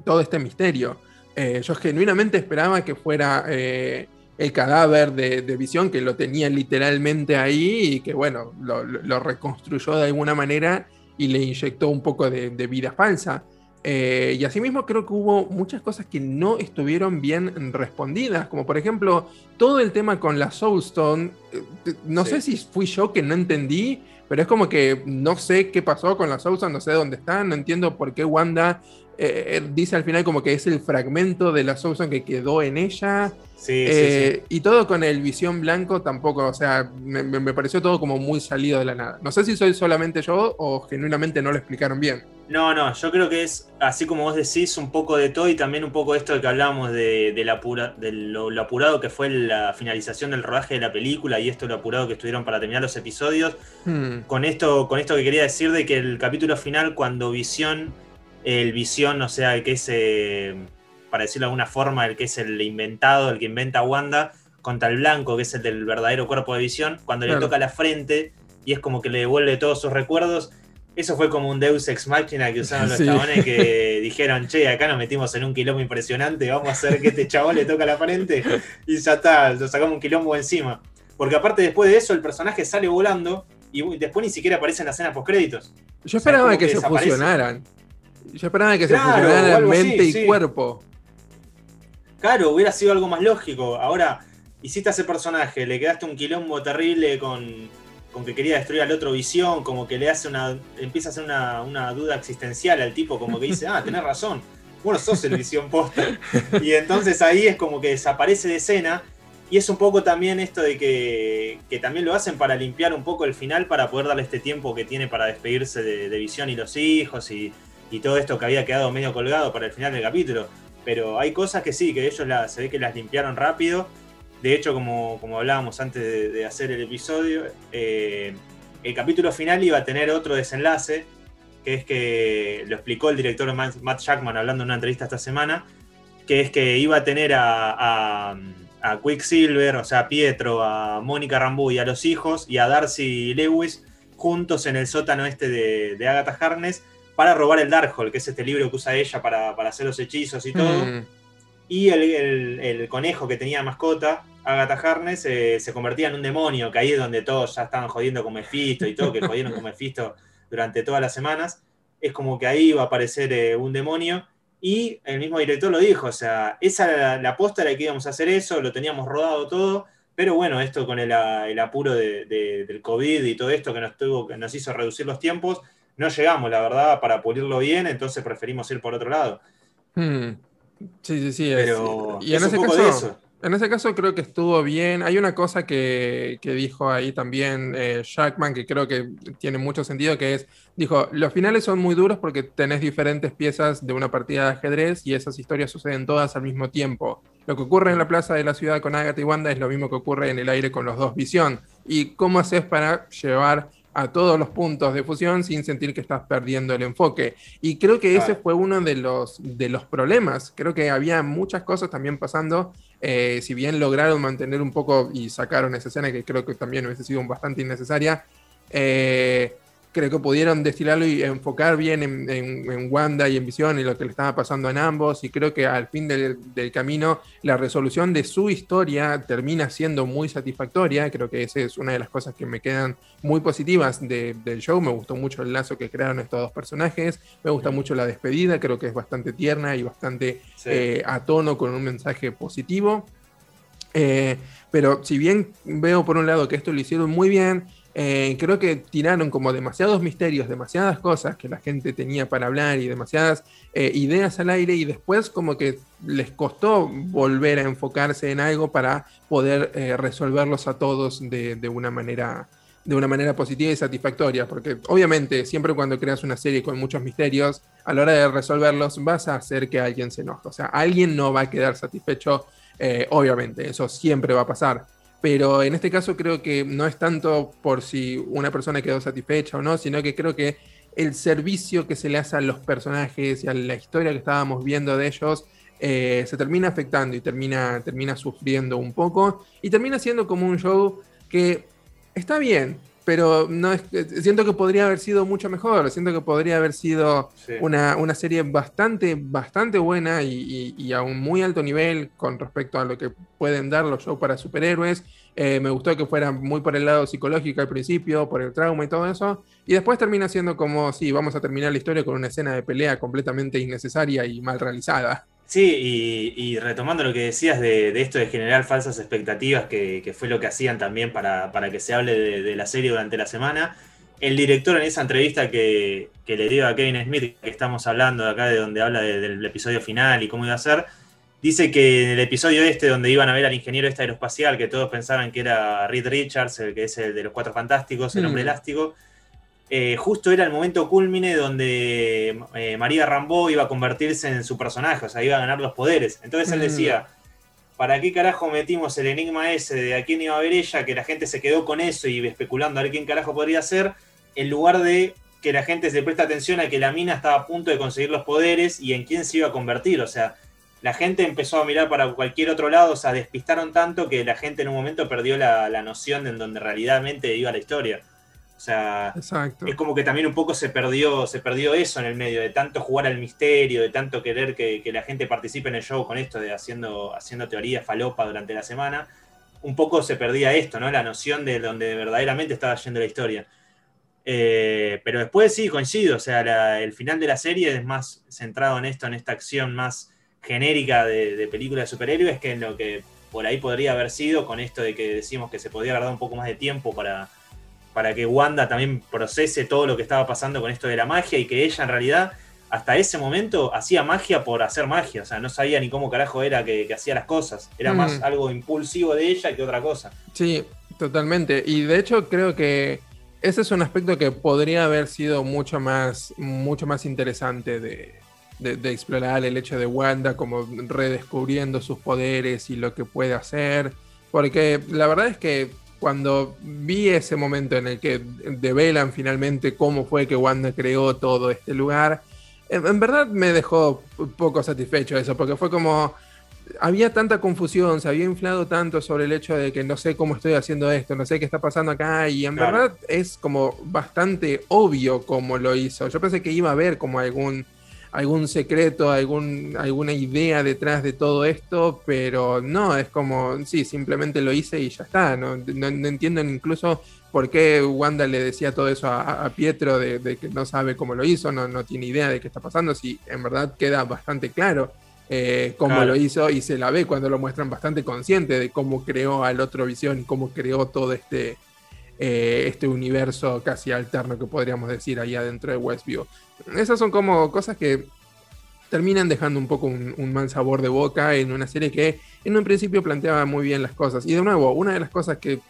todo este misterio. Eh, yo genuinamente esperaba que fuera eh, el cadáver de, visión, que lo tenía literalmente ahí y que, bueno, lo, reconstruyó de alguna manera y le inyectó un poco de vida falsa. Eh, y asimismo creo que hubo muchas cosas que no estuvieron bien respondidas, como por ejemplo todo el tema con la Soulstone. Eh, no sé si fui yo que no entendí, pero es como que no sé qué pasó con la Soulstone, no sé dónde está, no entiendo por qué Wanda eh, dice al final como que es el fragmento de la Soulstone que quedó en ella. Eh, y todo con el visión blanco tampoco, o sea, me, pareció todo como muy salido de la nada. No sé si soy solamente yo o genuinamente no lo explicaron bien. No, no, yo creo que es, así como vos decís, un poco de todo y también un poco esto de que hablábamos de, lo, apurado que fue la finalización del rodaje de la película y esto lo apurado que estuvieron para terminar los episodios. Hmm. Con, esto, con esto que quería decir de que el capítulo final, cuando Visión, el Visión, o sea, que es... Eh, para decirlo de alguna forma, el que es el inventado, el que inventa Wanda, contra el blanco, que es el del verdadero cuerpo de visión, cuando le toca la frente y es como que le devuelve todos sus recuerdos. Eso fue como un Deus ex machina que usaron los chabones que [laughs] dijeron, che, acá nos metimos en un quilombo impresionante, vamos a hacer que este chabón le toca la frente y ya está, lo sacamos un quilombo encima. Porque aparte después de eso el personaje sale volando y después ni siquiera aparece en la escena post créditos. Yo esperaba que, se fusionaran. Yo esperaba que se fusionaran mente y cuerpo. Claro, hubiera sido algo más lógico. Ahora, hiciste a ese personaje, le quedaste un quilombo terrible con, que quería destruir al otro visión, como que le hace una. empieza a hacer una, duda existencial al tipo, como que dice, ah, tenés razón, bueno, sos el visión posta. Y entonces ahí es como que desaparece de escena. Y es un poco también esto de que, también lo hacen para limpiar un poco el final, para poder darle este tiempo que tiene para despedirse de, Visión y los hijos y, y todo esto que había quedado medio colgado para el final del capítulo. Pero hay cosas que sí, que ellos se ve que las limpiaron rápido. De hecho, como, como hablábamos antes de, hacer el episodio, eh, el capítulo final iba a tener otro desenlace, que es que lo explicó el director Matt Jackman hablando en una entrevista esta semana, que es que iba a tener a, a Quicksilver, o sea, a Pietro, a Mónica Rambeau y a los hijos, y a Darcy Lewis juntos en el sótano este de, Agatha Harkness para robar el Darkhold, que es este libro que usa ella para, hacer los hechizos y todo. Mm. Y el, conejo que tenía mascota, Agatha Harkness, eh, se convertía en un demonio, que ahí es donde todos ya estaban jodiendo con Mephisto y todo, que jodieron con Mephisto durante todas las semanas. Es como que ahí iba a aparecer eh, un demonio. Y el mismo director lo dijo, o sea, esa era la, aposta era que íbamos a hacer eso, lo teníamos rodado todo, pero bueno, esto con el, apuro del COVID y todo esto que nos, tuvo, que nos hizo reducir los tiempos, no llegamos, la verdad, para pulirlo bien, entonces preferimos ir por otro lado. Hmm. Sí, sí, sí. Pero y en ese caso, En ese caso creo que estuvo bien. Hay una cosa que, dijo ahí también eh, Jackman que creo que tiene mucho sentido, que es, dijo, los finales son muy duros porque tenés diferentes piezas de una partida de ajedrez y esas historias suceden todas al mismo tiempo. Lo que ocurre en la plaza de la ciudad con Agatha y Wanda es lo mismo que ocurre en el aire con los dos Visión. ¿Y cómo haces para llevar a todos los puntos de fusión sin sentir que estás perdiendo el enfoque. Y creo que ese fue uno de los, de los problemas. Creo que había muchas cosas también pasando. Eh, si bien lograron mantener un poco y sacaron esa escena que creo que también hubiese sido bastante innecesaria, eh, creo que pudieron destilarlo y enfocar bien en, Wanda y en Visión y lo que le estaba pasando en ambos. Y creo que al fin del, camino, la resolución de su historia termina siendo muy satisfactoria. Creo que esa es una de las cosas que me quedan muy positivas del show. Me gustó mucho el lazo que crearon estos dos personajes. Me gusta mucho la despedida. Creo que es bastante tierna y bastante eh, a tono con un mensaje positivo. Eh, pero si bien veo por un lado que esto lo hicieron muy bien, eh, creo que tiraron como demasiados misterios, demasiadas cosas que la gente tenía para hablar y demasiadas eh, ideas al aire y después como que les costó volver a enfocarse en algo para poder eh, resolverlos a todos de, una manera de una manera positiva y satisfactoria, porque obviamente siempre cuando creas una serie con muchos misterios, a la hora de resolverlos vas a hacer que alguien se enoje, o sea, alguien no va a quedar satisfecho, obviamente, eso siempre va a pasar, pero en este caso creo que no es tanto por si una persona quedó satisfecha o no, sino que creo que el servicio que se le hace a los personajes y a la historia que estábamos viendo de ellos eh, se termina afectando y termina, termina sufriendo un poco. Y termina siendo como un show que está bien, pero no es, siento que podría haber sido mucho mejor, siento que podría haber sido una, serie bastante, bastante buena y, a un muy alto nivel con respecto a lo que pueden dar los shows para superhéroes. Eh, me gustó que fuera muy por el lado psicológico al principio, por el trauma y todo eso, y después termina siendo como, sí, vamos a terminar la historia con una escena de pelea completamente innecesaria y mal realizada. Sí, y, retomando lo que decías de, esto de generar falsas expectativas, que, fue lo que hacían también para, que se hable de, la serie durante la semana, el director en esa entrevista que, le dio a Kevin Smith, que estamos hablando de acá, de donde habla del episodio final y cómo iba a ser, dice que en el episodio este, donde iban a ver al ingeniero este aeroespacial, que todos pensaban que era Reed Richards, el que es el de los Cuatro Fantásticos, el hombre mm. elástico, eh, justo era el momento culmine donde eh, María Rambo iba a convertirse en su personaje, o sea, iba a ganar los poderes. Entonces él mm. decía, ¿para qué carajo metimos el enigma ese de a quién iba a ver ella? Que la gente se quedó con eso y especulando a ver quién carajo podría ser, en lugar de que la gente se preste atención a que la mina estaba a punto de conseguir los poderes y en quién se iba a convertir. O sea, la gente empezó a mirar para cualquier otro lado, o sea, despistaron tanto que la gente en un momento perdió la, la noción de en donde realmente iba la historia. O sea, es como que también un poco se perdió, se perdió eso en el medio, de tanto jugar al misterio, de tanto querer que, la gente participe en el show con esto, de haciendo, haciendo teoría falopa durante la semana. Un poco se perdía esto, ¿no? La noción de donde verdaderamente estaba yendo la historia. Eh, pero después sí, coincido, o sea, el final de la serie es más centrado en esto, en esta acción más genérica de, de película de superhéroes que en lo que por ahí podría haber sido con esto de que decimos que se podría haber dado un poco más de tiempo para, para que Wanda también procese todo lo que estaba pasando con esto de la magia y que ella en realidad hasta ese momento hacía magia por hacer magia, o sea, no sabía ni cómo carajo era que, hacía las cosas, era más mm. algo impulsivo de ella que otra cosa. Sí, totalmente, y de hecho creo que ese es un aspecto que podría haber sido mucho más, mucho más interesante de, de explorar el hecho de Wanda como redescubriendo sus poderes y lo que puede hacer, porque la verdad es que cuando vi ese momento en el que develan finalmente cómo fue que Wanda creó todo este lugar, en, verdad me dejó poco satisfecho eso, porque fue como, había tanta confusión, se había inflado tanto sobre el hecho de que no sé cómo estoy haciendo esto, no sé qué está pasando acá, y en verdad es como bastante obvio cómo lo hizo. Yo pensé que iba a haber como algún, algún secreto, algún, alguna idea detrás de todo esto, pero no, es como, sí, simplemente lo hice y ya está. No, no, entiendo incluso por qué Wanda le decía todo eso a, Pietro de, que no sabe cómo lo hizo, no, no tiene idea de qué está pasando, si en verdad queda bastante claro eh, cómo lo hizo y se la ve cuando lo muestran bastante consciente de cómo creó al otro visión y cómo creó todo este, eh, este universo casi alterno que podríamos decir ahí adentro de Westview. Esas son como cosas que terminan dejando un poco un, un, mal sabor de boca en una serie que en un principio planteaba muy bien las cosas. Y de nuevo, una de las cosas que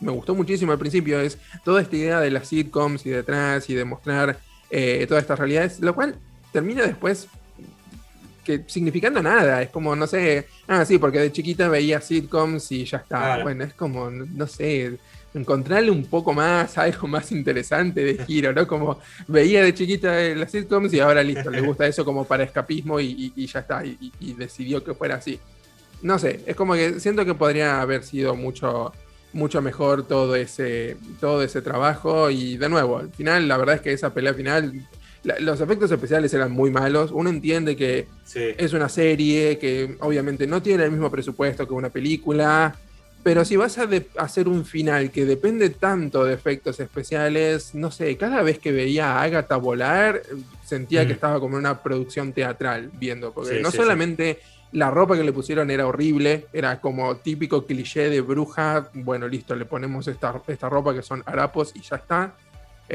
me gustó muchísimo al principio es toda esta idea de las sitcoms y detrás y de mostrar eh, todas estas realidades, lo cual termina después que significando nada. Es como, no sé, ah, sí, porque de chiquita veía sitcoms y ya está. Bueno, es como, no sé, encontrarle un poco más, algo más interesante de giro, ¿no? Como veía de chiquita las sitcoms y ahora listo, le gusta eso como para escapismo y, ya está, y, y, decidió que fuera así. No sé, es como que siento que podría haber sido mucho, mucho mejor todo ese, todo ese trabajo y de nuevo, al final, la verdad es que esa pelea final los efectos especiales eran muy malos. Uno entiende que es una serie que obviamente no tiene el mismo presupuesto que una película. Pero si vas a hacer un final que depende tanto de efectos especiales, no sé, cada vez que veía a Agatha volar, sentía que mm. estaba como en una producción teatral viendo. Porque no solamente la ropa que le pusieron era horrible, era como típico cliché de bruja. Bueno, listo, le ponemos esta, esta ropa que son harapos y ya está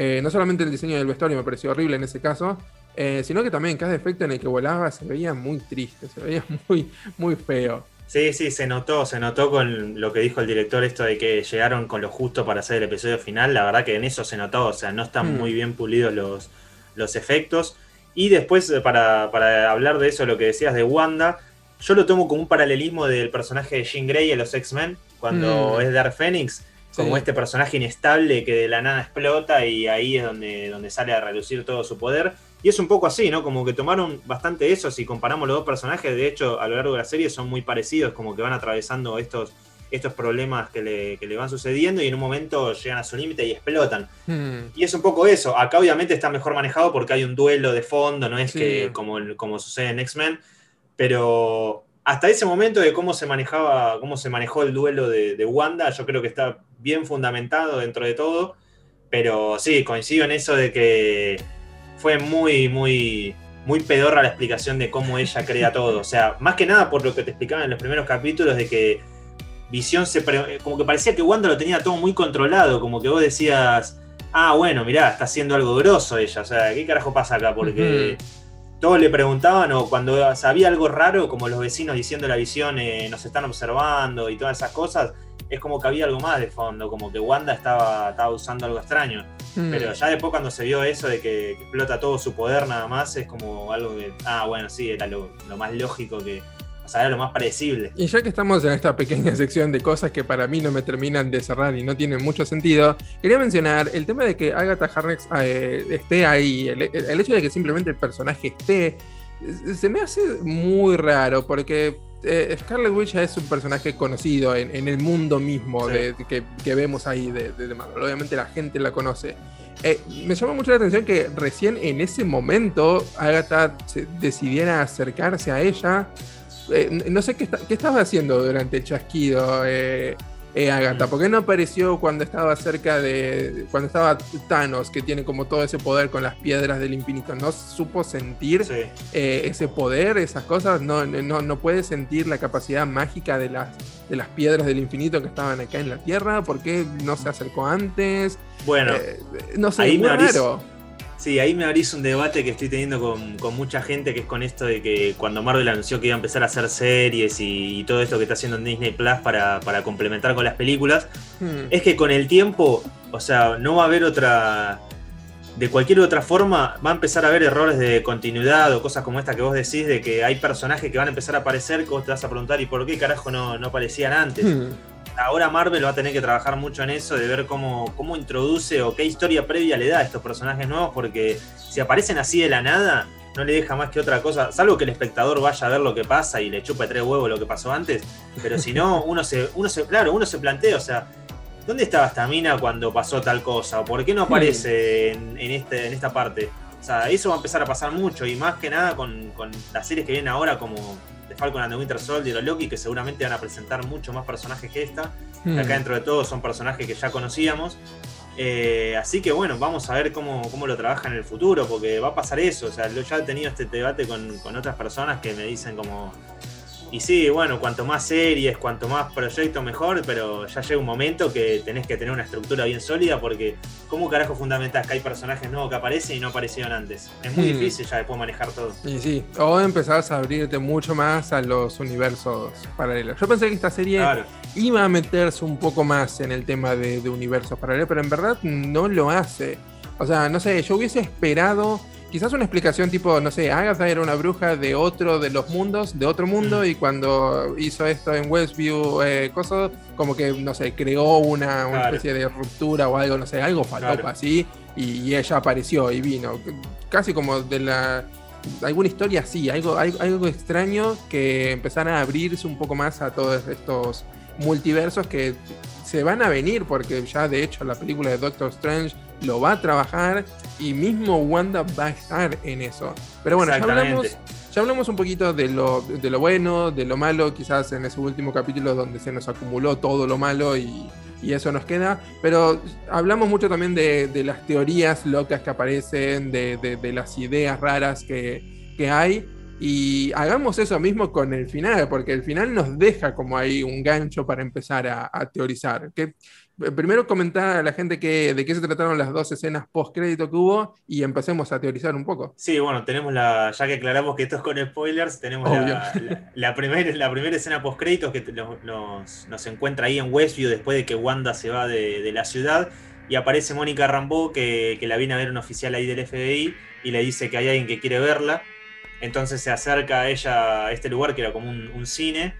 eh, no solamente el diseño del vestuario me pareció horrible en ese caso, eh, sino que también cada efecto en el que volaba se veía muy triste, se veía [laughs] muy, muy feo. Sí, sí, se notó, se notó con lo que dijo el director, esto de que llegaron con lo justo para hacer el episodio final. La verdad que en eso se notó, o sea, no están hmm. muy bien pulidos los, los efectos. Y después, eh, para, hablar de eso, lo que decías de Wanda, yo lo tomo como un paralelismo del personaje de Jean Grey en los X-Men, cuando hmm. es Dark Phoenix como este personaje inestable que de la nada explota y ahí es donde, donde sale a reducir todo su poder. Y es un poco así, ¿no? Como que tomaron bastante eso, si comparamos los dos personajes, de hecho a lo largo de la serie son muy parecidos, como que van atravesando estos, estos problemas que le, van sucediendo y en un momento llegan a su límite y explotan. Hmm. Y es un poco eso, acá obviamente está mejor manejado porque hay un duelo de fondo, no es que como, como sucede en X-Men, pero hasta ese momento de cómo se manejaba, cómo se manejó el duelo de, Wanda, yo creo que está bien fundamentado dentro de todo. Pero sí, coincido en eso de que fue muy, muy, muy pedorra la explicación de cómo ella crea todo. O sea, más que nada por lo que te explicaba en los primeros capítulos de que Visión se. como que parecía que Wanda lo tenía todo muy controlado. Como que vos decías. Ah, bueno, mirá, está haciendo algo grosso ella. O sea, ¿qué carajo pasa acá? Porque todos le preguntaban o cuando sabía algo raro, como los vecinos diciendo la visión, eh, nos están observando y todas esas cosas, es como que había algo más de fondo, como que Wanda estaba, estaba usando algo extraño. Hmm. Pero ya después cuando se vio eso de que, explota todo su poder nada más, es como algo que, ah, bueno, sí, era lo más lógico que, o sea, lo más predecible. Y ya que estamos en esta pequeña [laughs] sección de cosas que para mí no me terminan de cerrar y no tienen mucho sentido, quería mencionar el tema de que Agatha Harkness eh, esté ahí, el, hecho de que simplemente el personaje esté, se me hace muy raro porque eh, Scarlet Witch es un personaje conocido en, el mundo mismo de, que, vemos ahí de, de, Marvel. Obviamente la gente la conoce. Eh, me llama mucho la atención que recién en ese momento Agatha decidiera acercarse a ella eh, no sé qué, qué estabas haciendo durante el chasquido, eh, eh, Agatha. ¿Por qué no apareció cuando estaba cerca de. cuando estaba Thanos, que tiene como todo ese poder con las piedras del infinito? ¿No supo sentir eh, ese poder, esas cosas? No, no, no puede sentir la capacidad mágica de las, de las piedras del infinito que estaban acá en la Tierra. ¿Por qué no se acercó antes? Bueno, no sé, ahí me raro. Sí, ahí me abrís un debate que estoy teniendo con, mucha gente, que es con esto de que cuando Marvel anunció que iba a empezar a hacer series y, todo esto que está haciendo en Disney Plus para, complementar con las películas, hmm. es que con el tiempo, o sea, no va a haber otra... De cualquier otra forma, va a empezar a haber errores de continuidad o cosas como esta que vos decís, de que hay personajes que van a empezar a aparecer, que vos te vas a preguntar, ¿y por qué carajo no, no aparecían antes? Hmm ahora Marvel va a tener que trabajar mucho en eso, de ver cómo, cómo introduce o qué historia previa le da a estos personajes nuevos, porque si aparecen así de la nada, no le deja más que otra cosa, salvo que el espectador vaya a ver lo que pasa y le chupe tres huevos lo que pasó antes, pero si no, [laughs] uno se, uno se, claro, uno se plantea, o sea, ¿dónde estaba esta mina cuando pasó tal cosa? ¿O por qué no aparece en, este, en esta parte? O sea, eso va a empezar a pasar mucho y más que nada con, con las series que vienen ahora como Falcon and the Winter Soldier o Loki, que seguramente van a presentar mucho más personajes que esta. Hmm. Acá dentro de todo son personajes que ya conocíamos. Eh, así que bueno, vamos a ver cómo, cómo, lo trabaja en el futuro, porque va a pasar eso. O sea, yo ya he tenido este debate con, con otras personas que me dicen como, y sí, bueno, cuanto más series, cuanto más proyectos, mejor, pero ya llega un momento que tenés que tener una estructura bien sólida porque ¿cómo carajo fundamentás que hay personajes nuevos que aparecen y no aparecieron antes? Es muy hmm. difícil ya después manejar todo. Y sí, o empezás a abrirte mucho más a los universos paralelos. Yo pensé que esta serie iba a meterse un poco más en el tema de, de universos paralelos, pero en verdad no lo hace. O sea, no sé, yo hubiese esperado quizás una explicación tipo, no sé, Agatha era una bruja de otro de los mundos, de otro mundo, y cuando hizo esto en Westview, eh, como que, no sé, creó una, especie de ruptura o algo, no sé, algo faltó así, y, ella apareció y vino. Casi como de la. Alguna historia así, algo, algo, algo extraño que empezara a abrirse un poco más a todos estos multiversos que se van a venir, porque ya de hecho la película de Doctor Strange lo va a trabajar y mismo Wanda va a estar en eso. Pero bueno, ya hablamos, ya hablamos un poquito de lo, de lo bueno, de lo malo, quizás en ese último capítulo donde se nos acumuló todo lo malo y, eso nos queda. Pero hablamos mucho también de, las teorías locas que aparecen, de, las ideas raras que, que hay. Y hagamos eso mismo con el final, porque el final nos deja como ahí un gancho para empezar a, teorizar. Que, primero comentar a la gente que, de qué se trataron las dos escenas post crédito que hubo y empecemos a teorizar un poco. Sí, bueno, tenemos la, ya que aclaramos que esto es con spoilers, tenemos la, la, primera, la primera escena post créditos que nos, encuentra ahí en Westview después de que Wanda se va de, la ciudad y aparece Mónica Rambeau que, que la viene a ver un oficial ahí del FBI y le dice que hay alguien que quiere verla entonces se acerca a ella a este lugar que era como un, cine.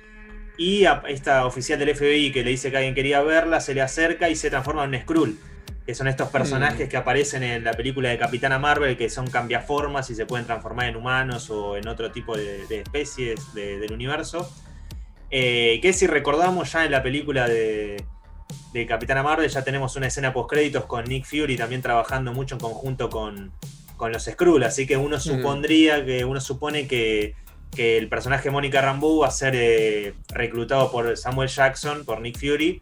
Y a esta oficial del FBI que le dice que alguien quería verla, se le acerca y se transforma en un Skrull. Que son estos personajes mm. que aparecen en la película de Capitana Marvel, que son cambiaformas y se pueden transformar en humanos o en otro tipo de, especies del universo. Eh, que si recordamos ya en la película de, de Capitana Marvel, ya tenemos una escena post créditos con Nick Fury también trabajando mucho en conjunto con, con los Skrull, así que uno supondría que uno supone que, el personaje Mónica Rambeau va a ser eh, reclutado por Samuel Jackson, por Nick Fury.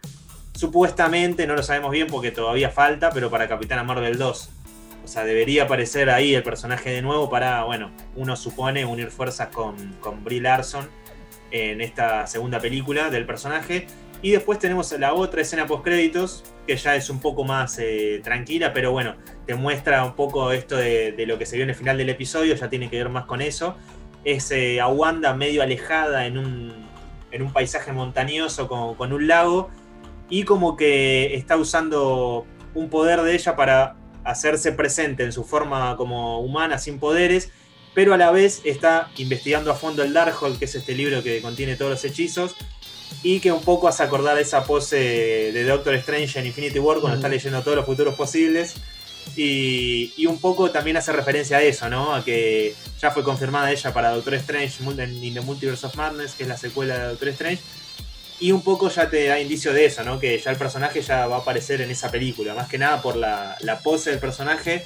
Supuestamente, no lo sabemos bien porque todavía falta, pero para Capitana Marvel 2. O sea, debería aparecer ahí el personaje de nuevo para, bueno, uno supone unir fuerzas con, con Larson en esta segunda película del personaje. Y después tenemos la otra escena post créditos, que ya es un poco más eh, tranquila, pero bueno, te muestra un poco esto de, lo que se vio en el final del episodio, ya tiene que ver más con eso. Es eh, a Wanda medio alejada en un, en un paisaje montañoso con, con, un lago y como que está usando un poder de ella para hacerse presente en su forma como humana, sin poderes, pero a la vez está investigando a fondo el Darkhold, que es este libro que contiene todos los hechizos, y que un poco hace acordar esa pose de Doctor Strange en Infinity War cuando está leyendo todos los futuros posibles. Y, un poco también hace referencia a eso, ¿no? A que ya fue confirmada ella para Doctor Strange in the Multiverse of Madness, que es la secuela de Doctor Strange. Y un poco ya te da indicio de eso, ¿no? Que ya el personaje ya va a aparecer en esa película. Más que nada por la, pose del personaje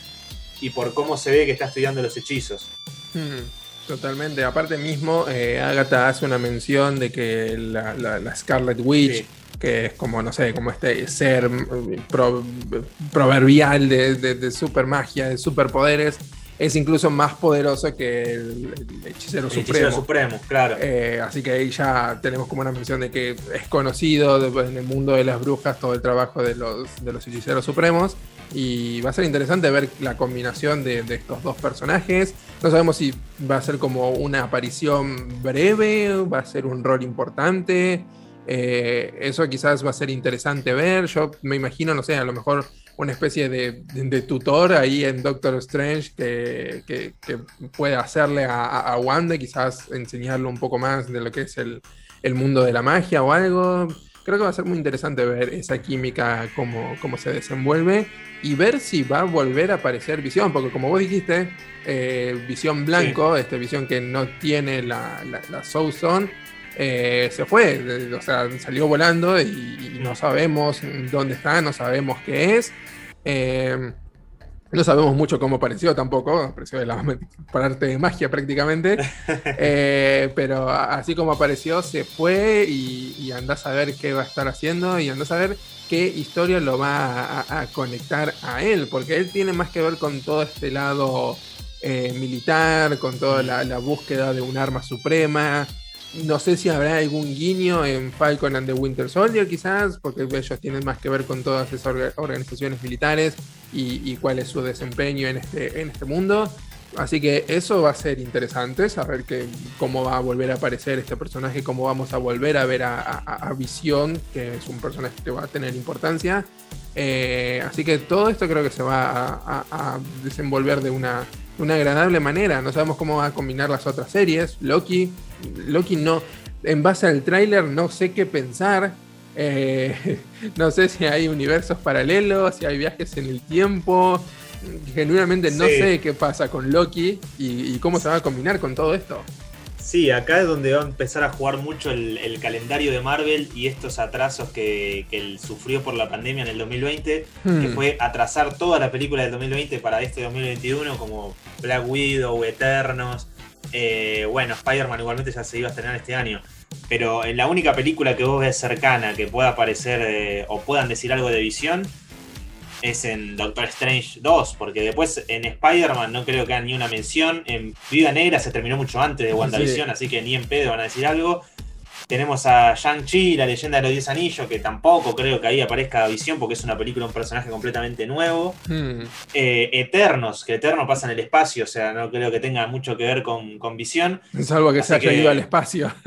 y por cómo se ve que está estudiando los hechizos. Totalmente. Aparte mismo, eh, Agatha hace una mención de que la, Scarlet Witch, que es como, no sé, como este ser mm, proverbial de, super magia, de superpoderes, es incluso más poderoso que el, hechicero el supremo. Hechicero supremo, claro. Eh, así que ahí ya tenemos como una mención de que es conocido en el mundo de las brujas todo el trabajo de los, de los hechiceros supremos. Y va a ser interesante ver la combinación de, estos dos personajes. No sabemos si va a ser como una aparición breve, va a ser un rol importante. Eh, eso quizás va a ser interesante ver. Yo me imagino, no sé, a lo mejor una especie de, tutor ahí en Doctor Strange que, que, puede hacerle a, a, Wanda, quizás enseñarle un poco más de lo que es el, el mundo de la magia o algo. Creo que va a ser muy interesante ver esa química, cómo, cómo se desenvuelve y ver si va a volver a aparecer Visión, porque como vos dijiste, eh, Visión Blanco, esta Visión que no tiene la, la, Soul Zone, eh, se fue, o sea, salió volando y, no sabemos dónde está, no sabemos qué es. Eh, no sabemos mucho cómo apareció tampoco, apareció de la [laughs] parte de magia prácticamente, [laughs] eh, pero así como apareció se fue y, y anda a saber qué va a estar haciendo y anda a saber qué historia lo va a, conectar a él, porque él tiene más que ver con todo este lado eh, militar, con toda la, búsqueda de un arma suprema, no sé si habrá algún guiño en Falcon and the Winter Soldier, quizás, porque ellos tienen más que ver con todas esas organizaciones militares y, cuál es su desempeño en este, en este mundo. Así que eso va a ser interesante, saber que, cómo va a volver a aparecer este personaje, cómo vamos a volver a ver a, Visión, que es un personaje que va a tener importancia. Eh, así que todo esto creo que se va a, desenvolver de una, una agradable manera. No sabemos cómo va a combinar las otras series. Loki, Loki no, en base al tráiler no sé qué pensar. Eh, [laughs] no sé si hay universos paralelos, si hay viajes en el tiempo. Genuinamente no sé qué pasa con Loki y, cómo se va a combinar con todo esto. Sí, acá es donde va a empezar a jugar mucho el, calendario de Marvel y estos atrasos que, él sufrió por la pandemia en el 2020, que hmm. fue atrasar toda la película del 2020 para este 2021, como Black Widow, Eternos. Eh, bueno, Spider-Man igualmente ya se iba a estrenar este año. Pero en la única película que vos ves cercana que pueda aparecer eh, o puedan decir algo de visión es en Doctor Strange 2, porque después en Spider-Man no creo que haya ni una mención. En Vida Negra se terminó mucho antes de WandaVision, así que ni en pedo van a decir algo. Tenemos a Shang-Chi, la leyenda de los 10 anillos, que tampoco creo que ahí aparezca Visión porque es una película, un personaje completamente nuevo. Hmm. Eh, Eternos, que Eterno pasa en el espacio, o sea, no creo que tenga mucho que ver con, con Visión. Salvo que se haya ido al espacio. [laughs]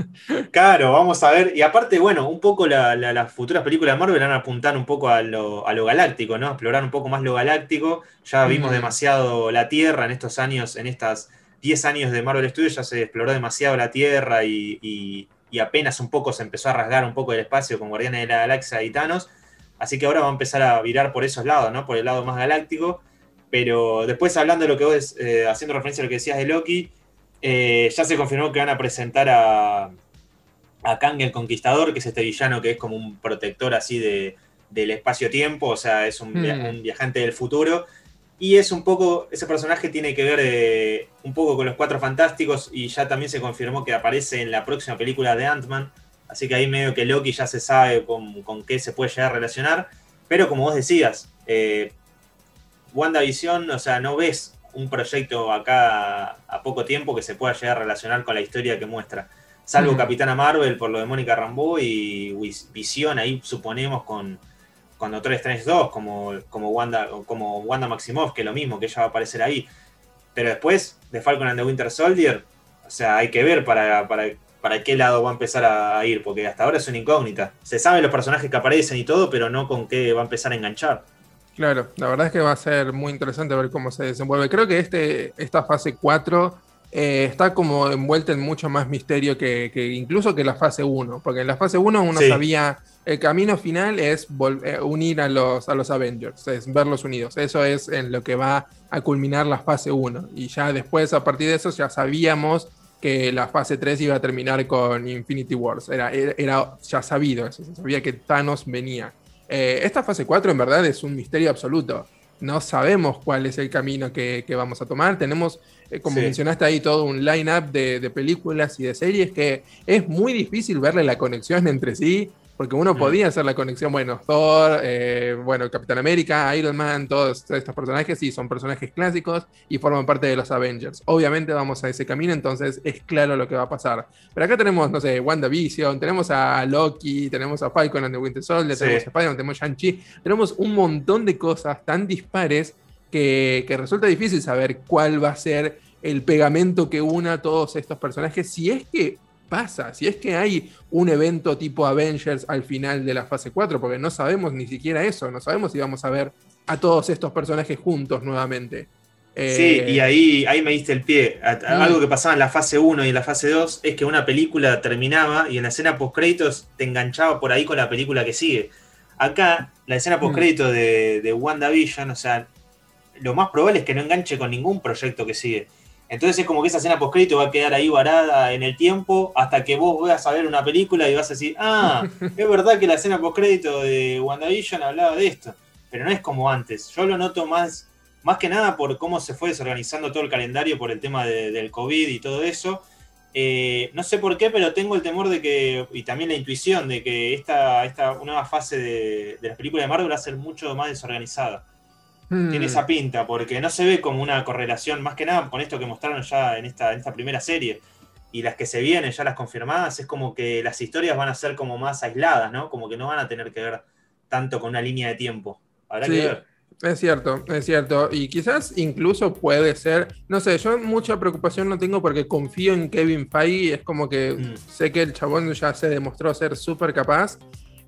Claro, vamos a ver. Y aparte, bueno, un poco las futuras películas de Marvel van a apuntar un poco a lo, galáctico, ¿no? Explorar un poco más lo galáctico. Ya vimos hmm. demasiado la Tierra en estos años, en estas 10 años de Marvel Studios, ya se exploró demasiado la Tierra y y apenas un poco se empezó a rasgar un poco el espacio con Guardianes de la Galaxia y Thanos. Así que ahora va a empezar a virar por esos lados, ¿no? Por el lado más galáctico. Pero después, hablando de lo que vos, eh, haciendo referencia a lo que decías de Loki, eh, ya se confirmó que van a presentar a, a Kang el Conquistador, que es este villano que es como un protector así de, del espacio-tiempo, o sea, es un, un viajante del futuro y es un poco, ese personaje tiene que ver eh, un poco con los Cuatro Fantásticos y ya también se confirmó que aparece en la próxima película de Ant-Man. Así que ahí medio que Loki ya se sabe con, qué se puede llegar a relacionar. Pero como vos decías, eh, WandaVision, o sea, no ves un proyecto acá a, poco tiempo que se pueda llegar a relacionar con la historia que muestra. Salvo Capitana Marvel por lo de Mónica Rambeau y Visión ahí suponemos con, con Doctor Strange 2, como, como, Wanda, como Wanda Maximoff, que es lo mismo, que ella va a aparecer ahí. Pero después de Falcon and the Winter Soldier, o sea, hay que ver para, para, qué lado va a empezar a, ir, porque hasta ahora es una incógnita. Se saben los personajes que aparecen y todo, pero no con qué va a empezar a enganchar. Claro, la verdad es que va a ser muy interesante ver cómo se desenvuelve. Creo que este, esta fase 4 eh, está como envuelta en mucho más misterio que, incluso que la fase 1, porque en la fase 1 uno sabía el camino final es eh, unir a los, a los Avengers, es verlos unidos. Eso es en lo que va a culminar la fase 1. Y ya después, a partir de eso, ya sabíamos que la fase 3 iba a terminar con Infinity Wars. Era, era, ya sabido eso, se sabía que Thanos venía. Eh, esta fase 4 en verdad es un misterio absoluto. No sabemos cuál es el camino que, vamos a tomar. Tenemos, eh, como mencionaste ahí, todo un line-up de, de películas y de series que es muy difícil verle la conexión entre sí porque uno mm. podía hacer la conexión, bueno, Thor, eh, bueno, Capitán América, Iron Man, todos estos personajes, sí, son personajes clásicos y forman parte de los Avengers. Obviamente vamos a ese camino, entonces es claro lo que va a pasar. Pero acá tenemos, no sé, WandaVision, tenemos a Loki, tenemos a Falcon and the Winter Soldier, tenemos a Spider-Man, tenemos a Shang-Chi, tenemos un montón de cosas tan dispares que, que resulta difícil saber cuál va a ser el pegamento que una a todos estos personajes, si es que pasa, si es que hay un evento tipo Avengers al final de la fase 4, porque no sabemos ni siquiera eso, no sabemos si vamos a ver a todos estos personajes juntos nuevamente. Sí, y ahí, ahí me diste el pie. Algo que pasaba en la fase 1 y en la fase 2 es que una película terminaba y en la escena post-créditos te enganchaba por ahí con la película que sigue. Acá, la escena post-crédito de, de WandaVision, o sea, lo más probable es que no enganche con ningún proyecto que sigue. Entonces es como que esa escena post-crédito va a quedar ahí varada en el tiempo hasta que vos veas a ver una película y vas a decir, ah, [laughs] es verdad que la escena post-crédito de WandaVision hablaba de esto. Pero no es como antes. Yo lo noto más más que nada por cómo se fue desorganizando todo el calendario por el tema del COVID y todo eso. Eh, no sé por qué, pero tengo el temor de que, y también la intuición de que esta, esta nueva fase de, de las películas de Marvel va a ser mucho más desorganizada. Hmm. Tiene esa pinta, porque no se ve como una correlación, más que nada con esto que mostraron ya en esta, en esta primera serie. Y las que se vienen, ya las confirmadas, es como que las historias van a ser como más aisladas, ¿no? Como que no van a tener que ver tanto con una línea de tiempo. Habrá que ver. Es cierto, es cierto. Y quizás incluso puede ser, no sé, yo mucha preocupación no tengo porque confío en Kevin Feige, es como que mm. sé que el chabón ya se demostró ser súper capaz.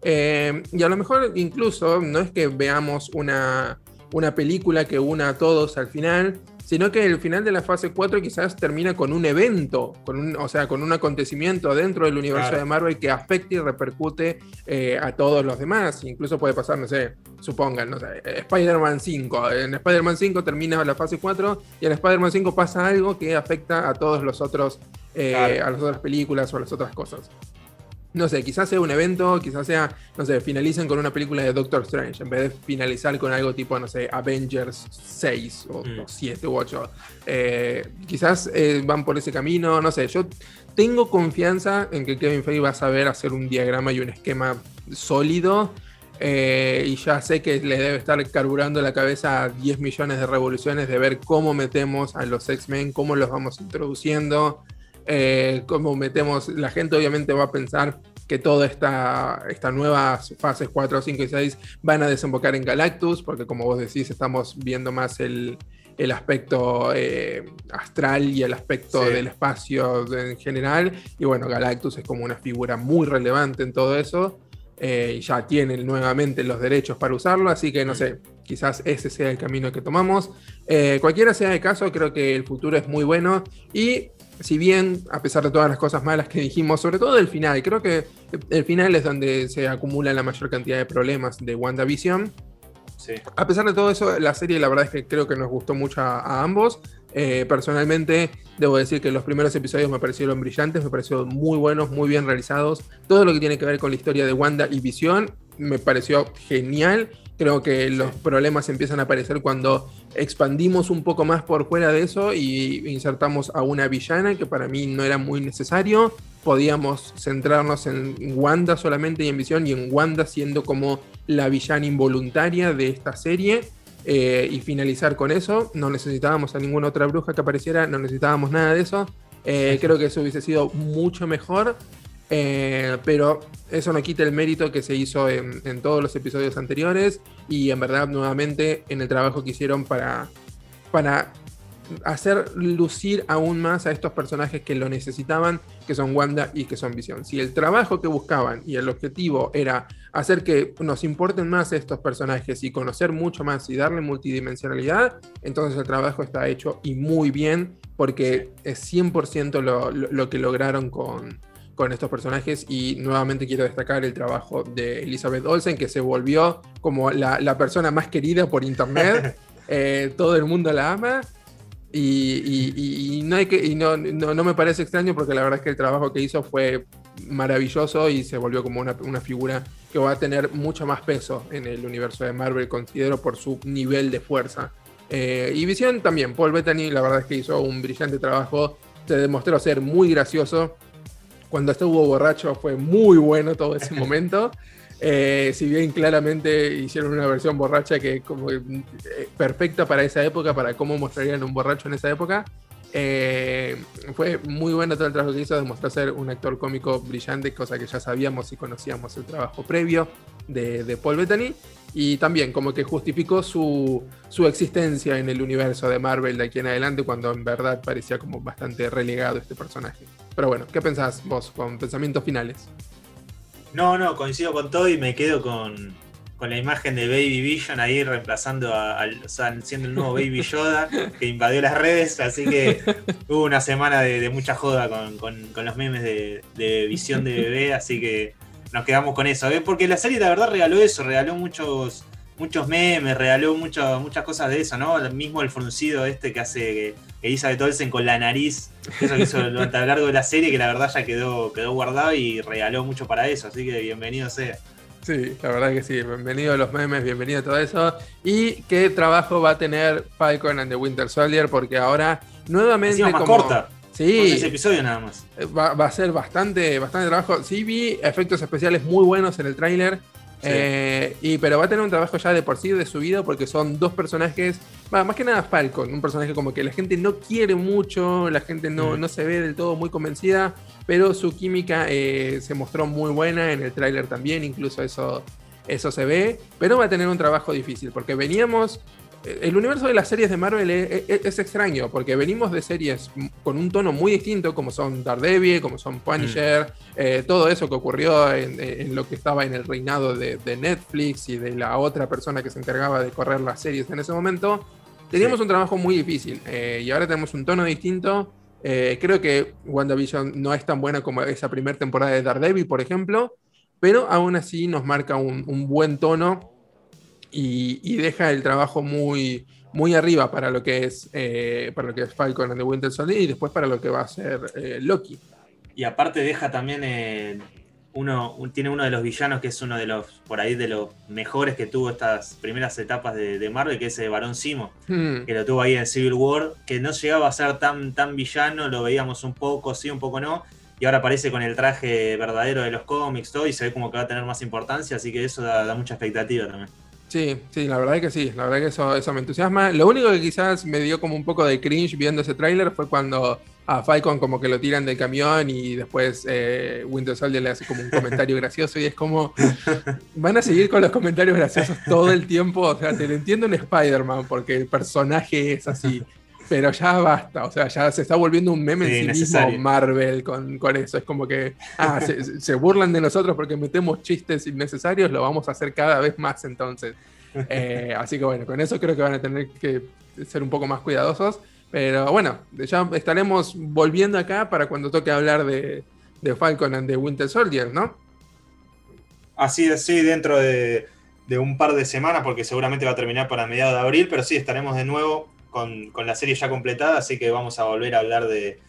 Eh, y a lo mejor incluso no es que veamos una, una película que una a todos al final, sino que el final de la fase 4 quizás termina con un evento, con un, o sea, con un acontecimiento dentro del universo de Marvel que afecte y repercute eh, a todos los demás. Incluso puede pasar, no sé, supongan, no sé, Spider-Man 5. En Spider-Man 5 termina la fase 4 y en Spider-Man 5 pasa algo que afecta a todos los otros, eh, a las otras películas o a las otras cosas no sé, quizás sea un evento, quizás sea, no sé, finalicen con una película de Doctor Strange, en vez de finalizar con algo tipo, no sé, Avengers 6 o, 7 mm. u 8. Eh, quizás eh, van por ese camino, no sé, yo tengo confianza en que Kevin Feige va a saber hacer un diagrama y un esquema sólido. Eh, y ya sé que le debe estar carburando la cabeza a 10 millones de revoluciones de ver cómo metemos a los X-Men, cómo los vamos introduciendo, eh, como metemos, la gente obviamente va a pensar que todas esta, esta nuevas fases 4, 5 y 6 van a desembocar en Galactus, porque como vos decís, estamos viendo más el, aspecto eh, astral y el aspecto del espacio en general. Y bueno, Galactus es como una figura muy relevante en todo eso. Eh, ya tienen nuevamente los derechos para usarlo, así que no mm. sé, quizás ese sea el camino que tomamos. cualquiera sea el caso, creo que el futuro es muy bueno y si bien, a pesar de todas las cosas malas que dijimos, sobre todo el final, creo que el final es donde se acumula la mayor cantidad de problemas de WandaVision. Sí. A pesar de todo eso, la serie la verdad es que creo que nos gustó mucho a, ambos. Eh, personalmente, debo decir que los primeros episodios me parecieron brillantes, me parecieron muy buenos, muy bien realizados. Todo lo que tiene que ver con la historia de Wanda y Vision me pareció genial. Creo que los problemas empiezan a aparecer cuando expandimos un poco más por fuera de eso y insertamos a una villana que para mí no era muy necesario. Podíamos centrarnos en Wanda solamente y en Visión y en Wanda siendo como la villana involuntaria de esta serie eh, y finalizar con eso. No necesitábamos a ninguna otra bruja que apareciera, no necesitábamos nada de eso. Eh, creo que eso hubiese sido mucho mejor. Eh, pero eso no quita el mérito que se hizo en, todos los episodios anteriores y en verdad nuevamente en el trabajo que hicieron para, para hacer lucir aún más a estos personajes que lo necesitaban, que son Wanda y que son Visión. Si el trabajo que buscaban y el objetivo era hacer que nos importen más estos personajes y conocer mucho más y darle multidimensionalidad, entonces el trabajo está hecho y muy bien porque es 100% lo que lograron con, con estos personajes y nuevamente quiero destacar el trabajo de Elizabeth Olsen que se volvió como la, persona más querida por internet, [laughs] eh, todo el mundo la ama y, no, hay que, no, no, me parece extraño porque la verdad es que el trabajo que hizo fue maravilloso y se volvió como una, figura que va a tener mucho más peso en el universo de Marvel, considero por su nivel de fuerza. Eh, y Visión también, Paul Bettany la verdad es que hizo un brillante trabajo, se demostró ser muy gracioso, cuando estuvo borracho fue muy bueno todo ese [laughs] momento. Eh, si bien claramente hicieron una versión borracha que como eh, perfecta para esa época, para cómo mostrarían un borracho en esa época, eh, fue muy bueno todo el trabajo que hizo, demostró ser un actor cómico brillante, cosa que ya sabíamos y conocíamos el trabajo previo de, Paul Bettany, y también como que justificó su, su, existencia en el universo de Marvel de aquí en adelante, cuando en verdad parecía como bastante relegado este personaje. Pero bueno, ¿qué pensás vos con pensamientos finales? No, no, coincido con todo y me quedo con, con la imagen de Baby Vision ahí reemplazando a, o sea, siendo el nuevo Baby [laughs] Yoda que invadió las redes, así que hubo una semana de, mucha joda con, los memes de, visión de bebé, así que nos quedamos con eso, ¿eh? porque la serie la verdad regaló eso, regaló muchos muchos memes, regaló muchas cosas de eso, ¿no? Mismo el fruncido este que hace Elizabeth Olsen con la nariz, eso que hizo [laughs] a lo largo de la serie, que la verdad ya quedó, quedó guardado y regaló mucho para eso, así que bienvenido sea. Sí, la verdad que sí. Bienvenido a los memes, bienvenido a todo eso. Y qué trabajo va a tener Falcon and the Winter Soldier, porque ahora nuevamente. más corta. Sí. Ese episodio nada más. Eh, va, a ser bastante, bastante trabajo. Sí, vi efectos especiales muy buenos en el tráiler. Eh, y, pero va a tener un trabajo ya de por sí de subido porque son dos personajes, más que nada Falcon, un personaje como que la gente no quiere mucho, la gente no, no se ve del todo muy convencida, pero su química eh, se mostró muy buena en el tráiler también, incluso eso, eso se ve, pero va a tener un trabajo difícil porque veníamos el universo de las series de Marvel es, extraño, porque venimos de series con un tono muy distinto, como son Daredevil, como son Punisher, mm. eh, todo eso que ocurrió en, lo que estaba en el reinado de, Netflix y de la otra persona que se encargaba de correr las series en ese momento. Teníamos un trabajo muy difícil eh, y ahora tenemos un tono distinto. Eh, creo que WandaVision no es tan buena como esa primera temporada de Daredevil, por ejemplo, pero aún así nos marca un, un buen tono y, deja el trabajo muy, muy arriba para lo que es eh, para lo que es Falcon and the Winter Soldier y después para lo que va a ser eh, Loki. Y aparte deja también eh, uno tiene uno de los villanos que es uno de los por ahí de los mejores que tuvo estas primeras etapas de, Marvel que es el Barón Simo hmm. que lo tuvo ahí en Civil War que no llegaba a ser tan tan villano lo veíamos un poco sí un poco no y ahora aparece con el traje verdadero de los cómics todo y se ve como que va a tener más importancia así que eso da mucha expectativa también Sí, sí, la verdad es que sí, la verdad que eso, eso me entusiasma. Lo único que quizás me dio como un poco de cringe viendo ese tráiler fue cuando a Falcon como que lo tiran del camión y después eh, Winter Soldier le hace como un comentario [laughs] gracioso y es como, van a seguir con los comentarios graciosos todo el tiempo, o sea, te lo entiendo en Spider-Man porque el personaje es así, pero ya basta, o sea, ya se está volviendo un meme en sí mismo Marvel con, eso. Es como que ah, se, burlan de nosotros porque metemos chistes innecesarios, lo vamos a hacer cada vez más entonces. Eh, así que bueno, con eso creo que van a tener que ser un poco más cuidadosos. Pero bueno, ya estaremos volviendo acá para cuando toque hablar de, Falcon and the Winter Soldier, ¿no? Así es, sí, dentro de, de un par de semanas, porque seguramente va a terminar para mediados de abril, pero sí, estaremos de nuevo con, la serie ya completada, así que vamos a volver a hablar de,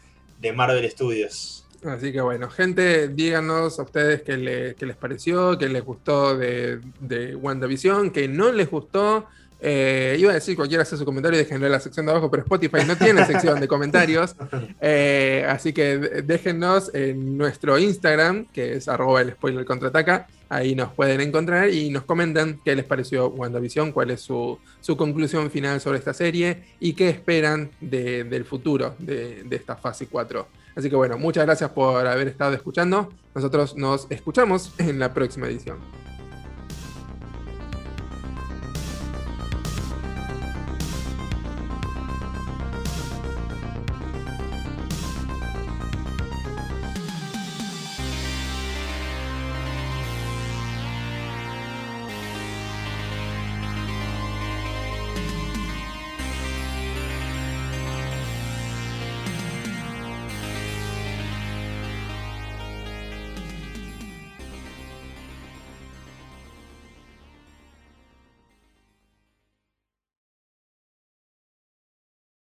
Marvel Studios. Así que bueno, gente, díganos a ustedes qué, les pareció, qué les gustó de, de WandaVision, qué no les gustó. Eh, iba a decir cualquiera hace su comentario y déjenlo en la sección de abajo, pero Spotify no tiene sección de comentarios. [laughs] Eh, así que déjennos en nuestro Instagram, que es arroba el spoiler contraataca. Ahí nos pueden encontrar y nos comentan qué les pareció WandaVision, cuál es su, conclusión final sobre esta serie y qué esperan del futuro de, de esta fase 4. Así que bueno, muchas gracias por haber estado escuchando. Nosotros nos escuchamos en la próxima edición.